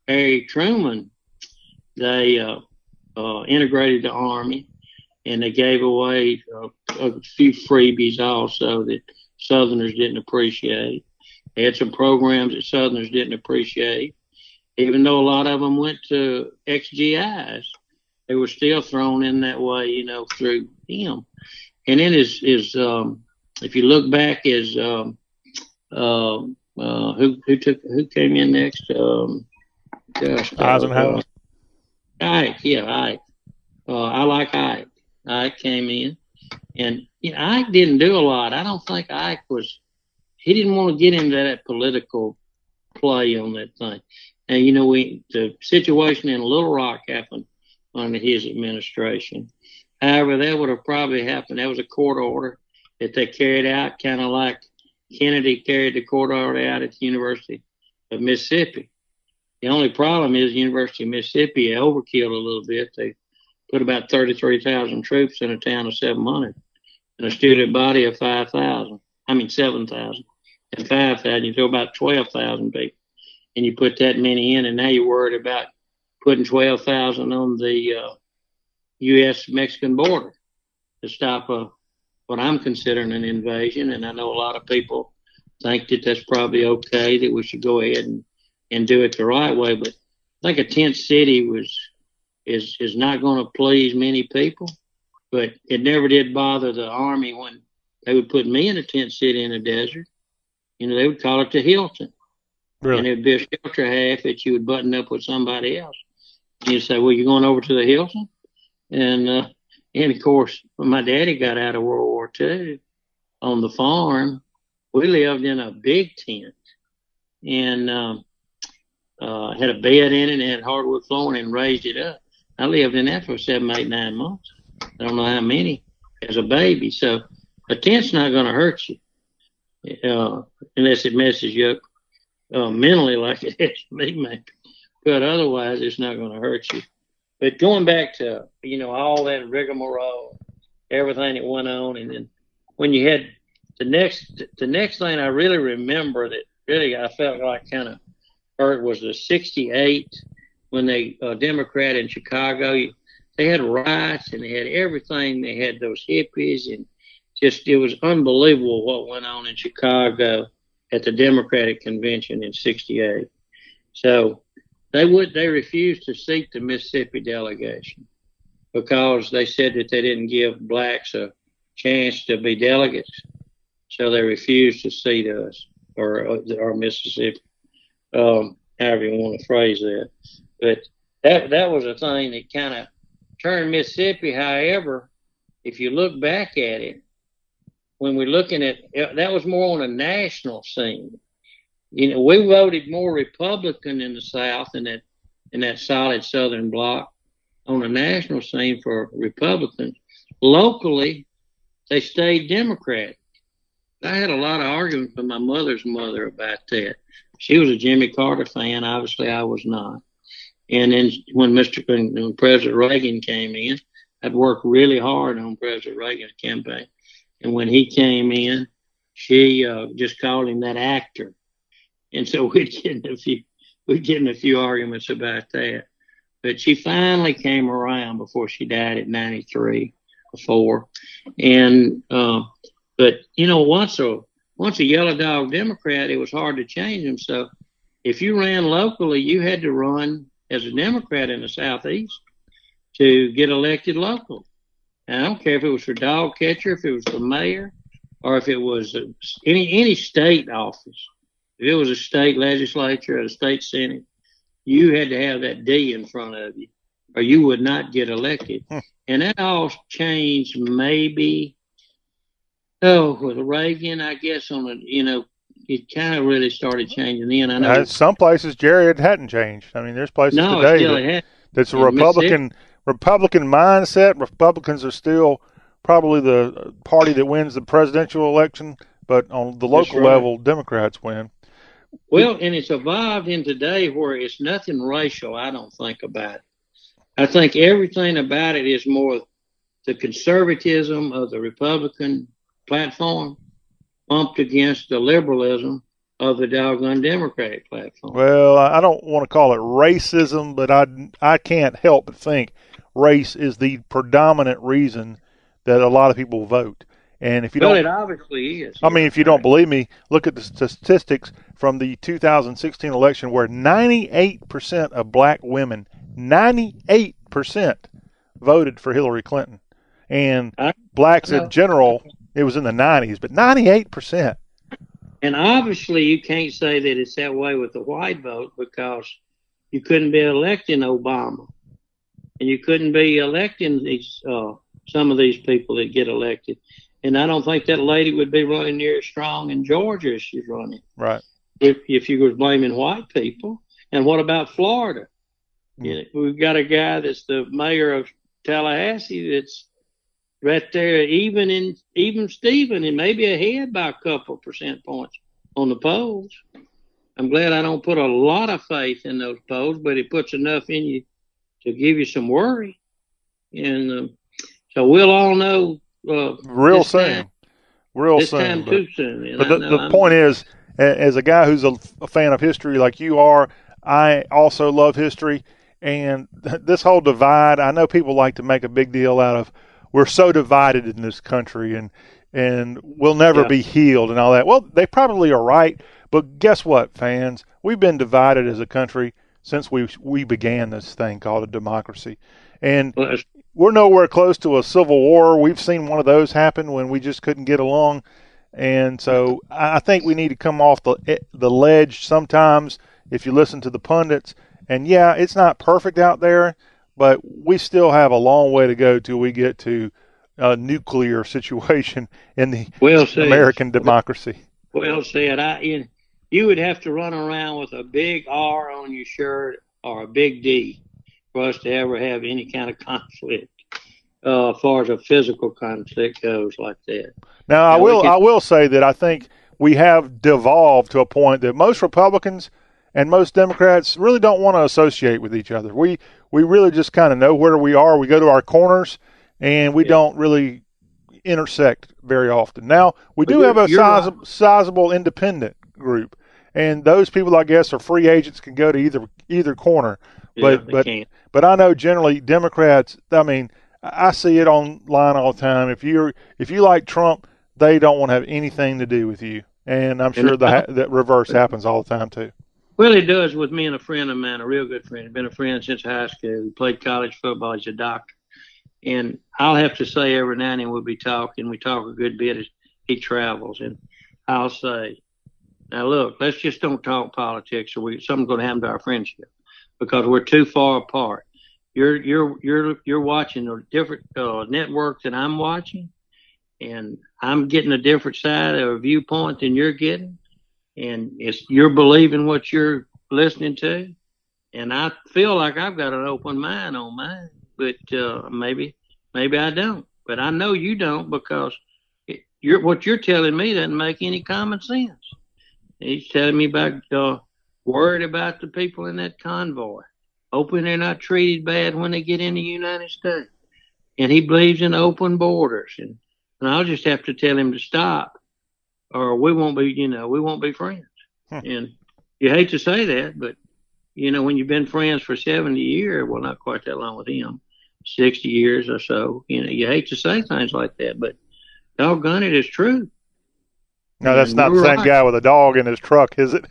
Harry Truman, they uh, uh, integrated the Army and they gave away a few freebies also that Southerners didn't appreciate. They had some programs that Southerners didn't appreciate. Even though a lot of them went to XGIs, they were still thrown in that way, you know, through him. And then his, his um, if you look back, his um, uh, uh, who who took who came in next? Um, gosh, uh, Eisenhower. Ike, yeah, Ike. Uh, I like Ike. Ike came in, and you know, Ike didn't do a lot. I don't think Ike was. He didn't want to get into that political play on that thing. And you know, we the situation in Little Rock happened under his administration. However, that would have probably happened. That was a court order that they carried out, kind of like Kennedy carried the court order out at the University of Mississippi. The only problem is University of Mississippi overkilled a little bit. They put about 33,000 troops in a town of 700 and a student body of 5,000. I mean, 7,000 and 5,000. You throw about 12,000 people and you put that many in, and now you're worried about putting 12,000 on the uh, U.S. Mexican border to stop a, what I'm considering an invasion. And I know a lot of people think that that's probably okay, that we should go ahead and, and do it the right way. But I think a tent city was is is not going to please many people. But it never did bother the army when they would put me in a tent city in the desert. You know, they would call it the Hilton. Really? And it would be a shelter half that you would button up with somebody else. And you'd say, Well, you're going over to the Hilton? And uh, and of course, when my daddy got out of World War II on the farm, we lived in a big tent and um, uh, had a bed in it and had hardwood flooring and raised it up. I lived in that for seven, eight, nine months. I don't know how many as a baby. So a tent's not going to hurt you uh, unless it messes you up uh, mentally like *laughs* it has me, maybe. But otherwise, it's not going to hurt you. But going back to you know all that rigmarole, everything that went on, and then when you had the next the next thing I really remember that really I felt like kind of hurt was the '68 when they uh, Democrat in Chicago. They had riots and they had everything. They had those hippies and just it was unbelievable what went on in Chicago at the Democratic convention in '68. So they would they refused to seat the Mississippi delegation because they said that they didn't give blacks a chance to be delegates. So they refused to seat us or or Mississippi, um, however you want to phrase that. But that that was a thing that kind of turned Mississippi. However, if you look back at it, when we're looking at that was more on a national scene. You know, we voted more Republican in the South in that in that solid Southern bloc on a national scene for Republicans. Locally, they stayed Democratic. I had a lot of arguments with my mother's mother about that. She was a Jimmy Carter fan. Obviously, I was not. And then when Mr. When President Reagan came in, I'd worked really hard on President Reagan's campaign. And when he came in, she uh, just called him that actor. And so *laughs* we'd get a few we'd get in a few arguments about that. But she finally came around before she died at 93 or four. And uh, but you know, once a once a yellow dog Democrat, it was hard to change him. So if you ran locally, you had to run as a Democrat in the Southeast to get elected local. And I don't care if it was for dog catcher, if it was for mayor, or if it was any any state office. If it was a state legislature or a state senate, you had to have that D in front of you, or you would not get elected. Hmm. And that all changed maybe Oh, with Reagan, I guess on a you know it kind of really started changing then. I know uh, some places, Jerry, it hadn't changed. I mean, there's places no, today that, that's a Republican Republican mindset. Republicans are still probably the party that wins the presidential election, but on the local right. level, Democrats win. Well, and it's evolved in today where it's nothing racial. I don't think about it. I think everything about it is more the conservatism of the Republican platform bumped against the liberalism of the doggone Democratic platform. Well, I don't want to call it racism, but I, I can't help but think race is the predominant reason that a lot of people vote. And if you well, don't, it obviously is. I mean, if you don't believe me, look at the statistics from the 2016 election, where 98% of black women, 98% voted for Hillary Clinton, and blacks in general it was in the 90s, but 98%. And obviously, you can't say that it's that way with the white vote because you couldn't be electing Obama, and you couldn't be electing these uh, some of these people that get elected. And I don't think that lady would be running near as strong in Georgia as she's running. Right. If if you were blaming white people, and what about Florida? Mm. You know, we've got a guy that's the mayor of Tallahassee that's right there, even in even Stephen, and maybe ahead by a couple percent points on the polls. I'm glad I don't put a lot of faith in those polls, but it puts enough in you to give you some worry. And uh, so we'll all know uh, real soon, time, real soon. Time but, too soon. But the, the point is, as a guy who's a, a fan of history like you are, I also love history. And *laughs* this whole divide, I know people like to make a big deal out of we're so divided in this country and and we'll never yeah. be healed and all that. Well, they probably are right, but guess what, fans? We've been divided as a country since we we began this thing called a democracy. And we're nowhere close to a civil war. We've seen one of those happen when we just couldn't get along. And so I think we need to come off the eh, the ledge sometimes if you listen to the pundits. And yeah, it's not perfect out there but we still have a long way to go till we get to a nuclear *laughs* situation in the well American democracy. Well said. I you, you would have to run around with a big R on your shirt or a big D for us to ever have any kind of *laughs* conflict. Uh, as far as a physical conflict goes, like that. Now, now I will I will say that I think we have devolved to a point that most Republicans and most Democrats really don't want to associate with each other. We we really just kind of know where we are. We go to our corners, and we yeah. don't really intersect very often. Now we do have a sizable, right. sizable independent group, and those people, I guess, are free agents can go to either either corner. Yeah, but but can. but I know generally Democrats. I mean, I see it online all the time. If you're if you like Trump, they don't want to have anything to do with you, and I'm sure the the reverse *laughs* happens all the time too. Well, he does with me and a friend of mine, a real good friend. He's been a friend since high school. He played college football. He's a doctor. And I'll have to say every now and then we'll be talking. We talk a good bit as he travels. And I'll say, now look, let's just don't talk politics or we, something's going to happen to our friendship because we're too far apart. You're, you're, you're, you're watching a different uh, network than I'm watching. And I'm getting a different side a viewpoint than you're getting and it's you're believing what you're listening to, and I feel like I've got an open mind on mine, but uh, maybe maybe I don't, but I know you don't because it, you're what you're telling me doesn't make any common sense. He's telling me about uh, worried about the people in that convoy, hoping they're not treated bad when they get in the United States, and he believes in open borders, and and I'll just have to tell him to stop or we won't be, you know, we won't be friends. Hmm. And you hate to say that, but you know, when you've been friends for 70 years, well, not quite that long with him, 60 years or so, you know, you hate to say things like that, but doggone it, it's true. No, that's and not the same right. guy with a dog in his truck, is it?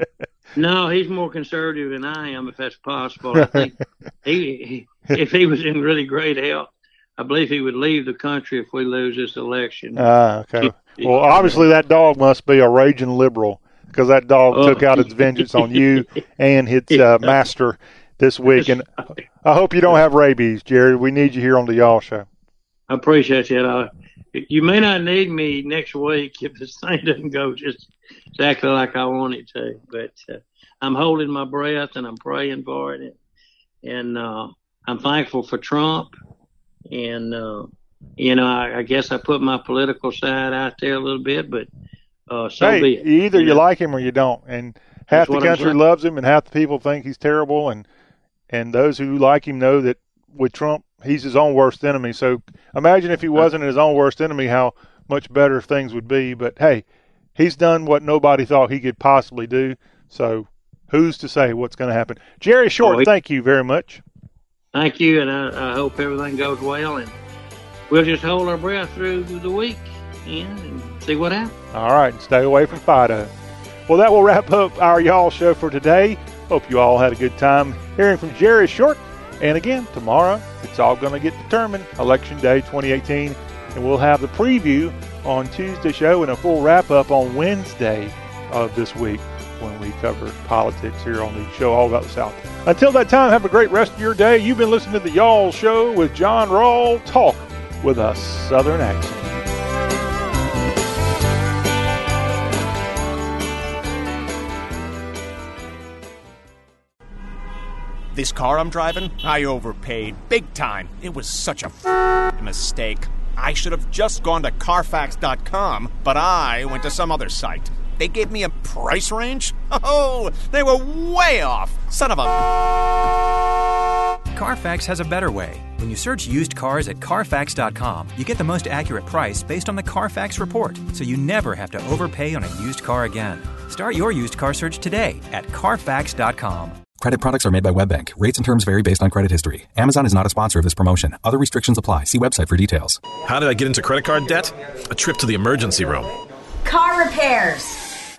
*laughs* no, he's more conservative than I am, if that's possible. I think *laughs* he, he, if he was in really great health, I believe he would leave the country if we lose this election. Ah, okay. Well, obviously that dog must be a raging liberal because that dog oh. took out its vengeance on you *laughs* and its uh, master this week. And I hope you don't have rabies, Jerry. We need you here on the Y'all Show. I appreciate that. Uh, you may not need me next week if this *laughs* thing doesn't go just exactly like I want it to. But uh, I'm holding my breath and I'm praying for it. And, and uh, I'm thankful for Trump. And uh, you know, I, I guess I put my political side out there a little bit, but uh, so hey, be it. Either you, know? like him or you don't, and half That's the country loves him, and half the people think he's terrible, and and those who like him know that with Trump, he's his own worst enemy. So imagine if he wasn't his own worst enemy, how much better things would be. But hey, he's done what nobody thought he could possibly do. So who's to say what's going to happen? Jerry Short, oh, he, thank you very much. Thank you, and I, I hope everything goes well. And we'll just hold our breath through the week and see what happens. All right, stay away from Fido. Well, that will wrap up our Y'all show for today. Hope you all had a good time hearing from Jerry Short. And again, tomorrow, it's all going to get determined, Election Day 2018. And we'll have the preview on Tuesday show and a full wrap up on Wednesday of this week when we cover politics here on the show all about the South. Until that time, have a great rest of your day. You've been listening to the Y'all Show with John Rawl. Talk with a Southern accent. This car I'm driving, I overpaid big time. It was such a f- mistake. I should have just gone to Carfax.com, but I went to some other site. They gave me a price range? *laughs* Oh, they were way off. Son of a. Carfax has a better way. When you search used cars at Carfax.com, you get the most accurate price based on the Carfax report, so you never have to overpay on a used car again. Start your used car search today at Carfax.com. Credit products are made by WebBank. Rates and terms vary based on credit history. Amazon is not a sponsor of this promotion. Other restrictions apply. See website for details. How did I get into credit card debt? A trip to the emergency room. Car repairs.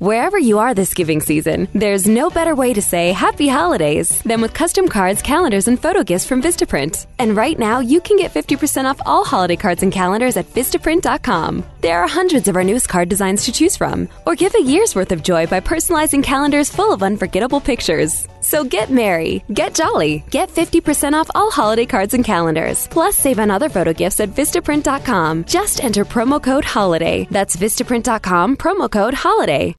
Wherever you are this giving season, there's no better way to say happy holidays than with custom cards, calendars, and photo gifts from Vistaprint. And right now, you can get 50% off all holiday cards and calendars at Vistaprint.com. There are hundreds of our newest card designs to choose from, or give a year's worth of joy by personalizing calendars full of unforgettable pictures. So get merry, get jolly, get 50% off all holiday cards and calendars. Plus, save on other photo gifts at Vistaprint.com. Just enter promo code HOLIDAY. That's Vistaprint.com, promo code HOLIDAY.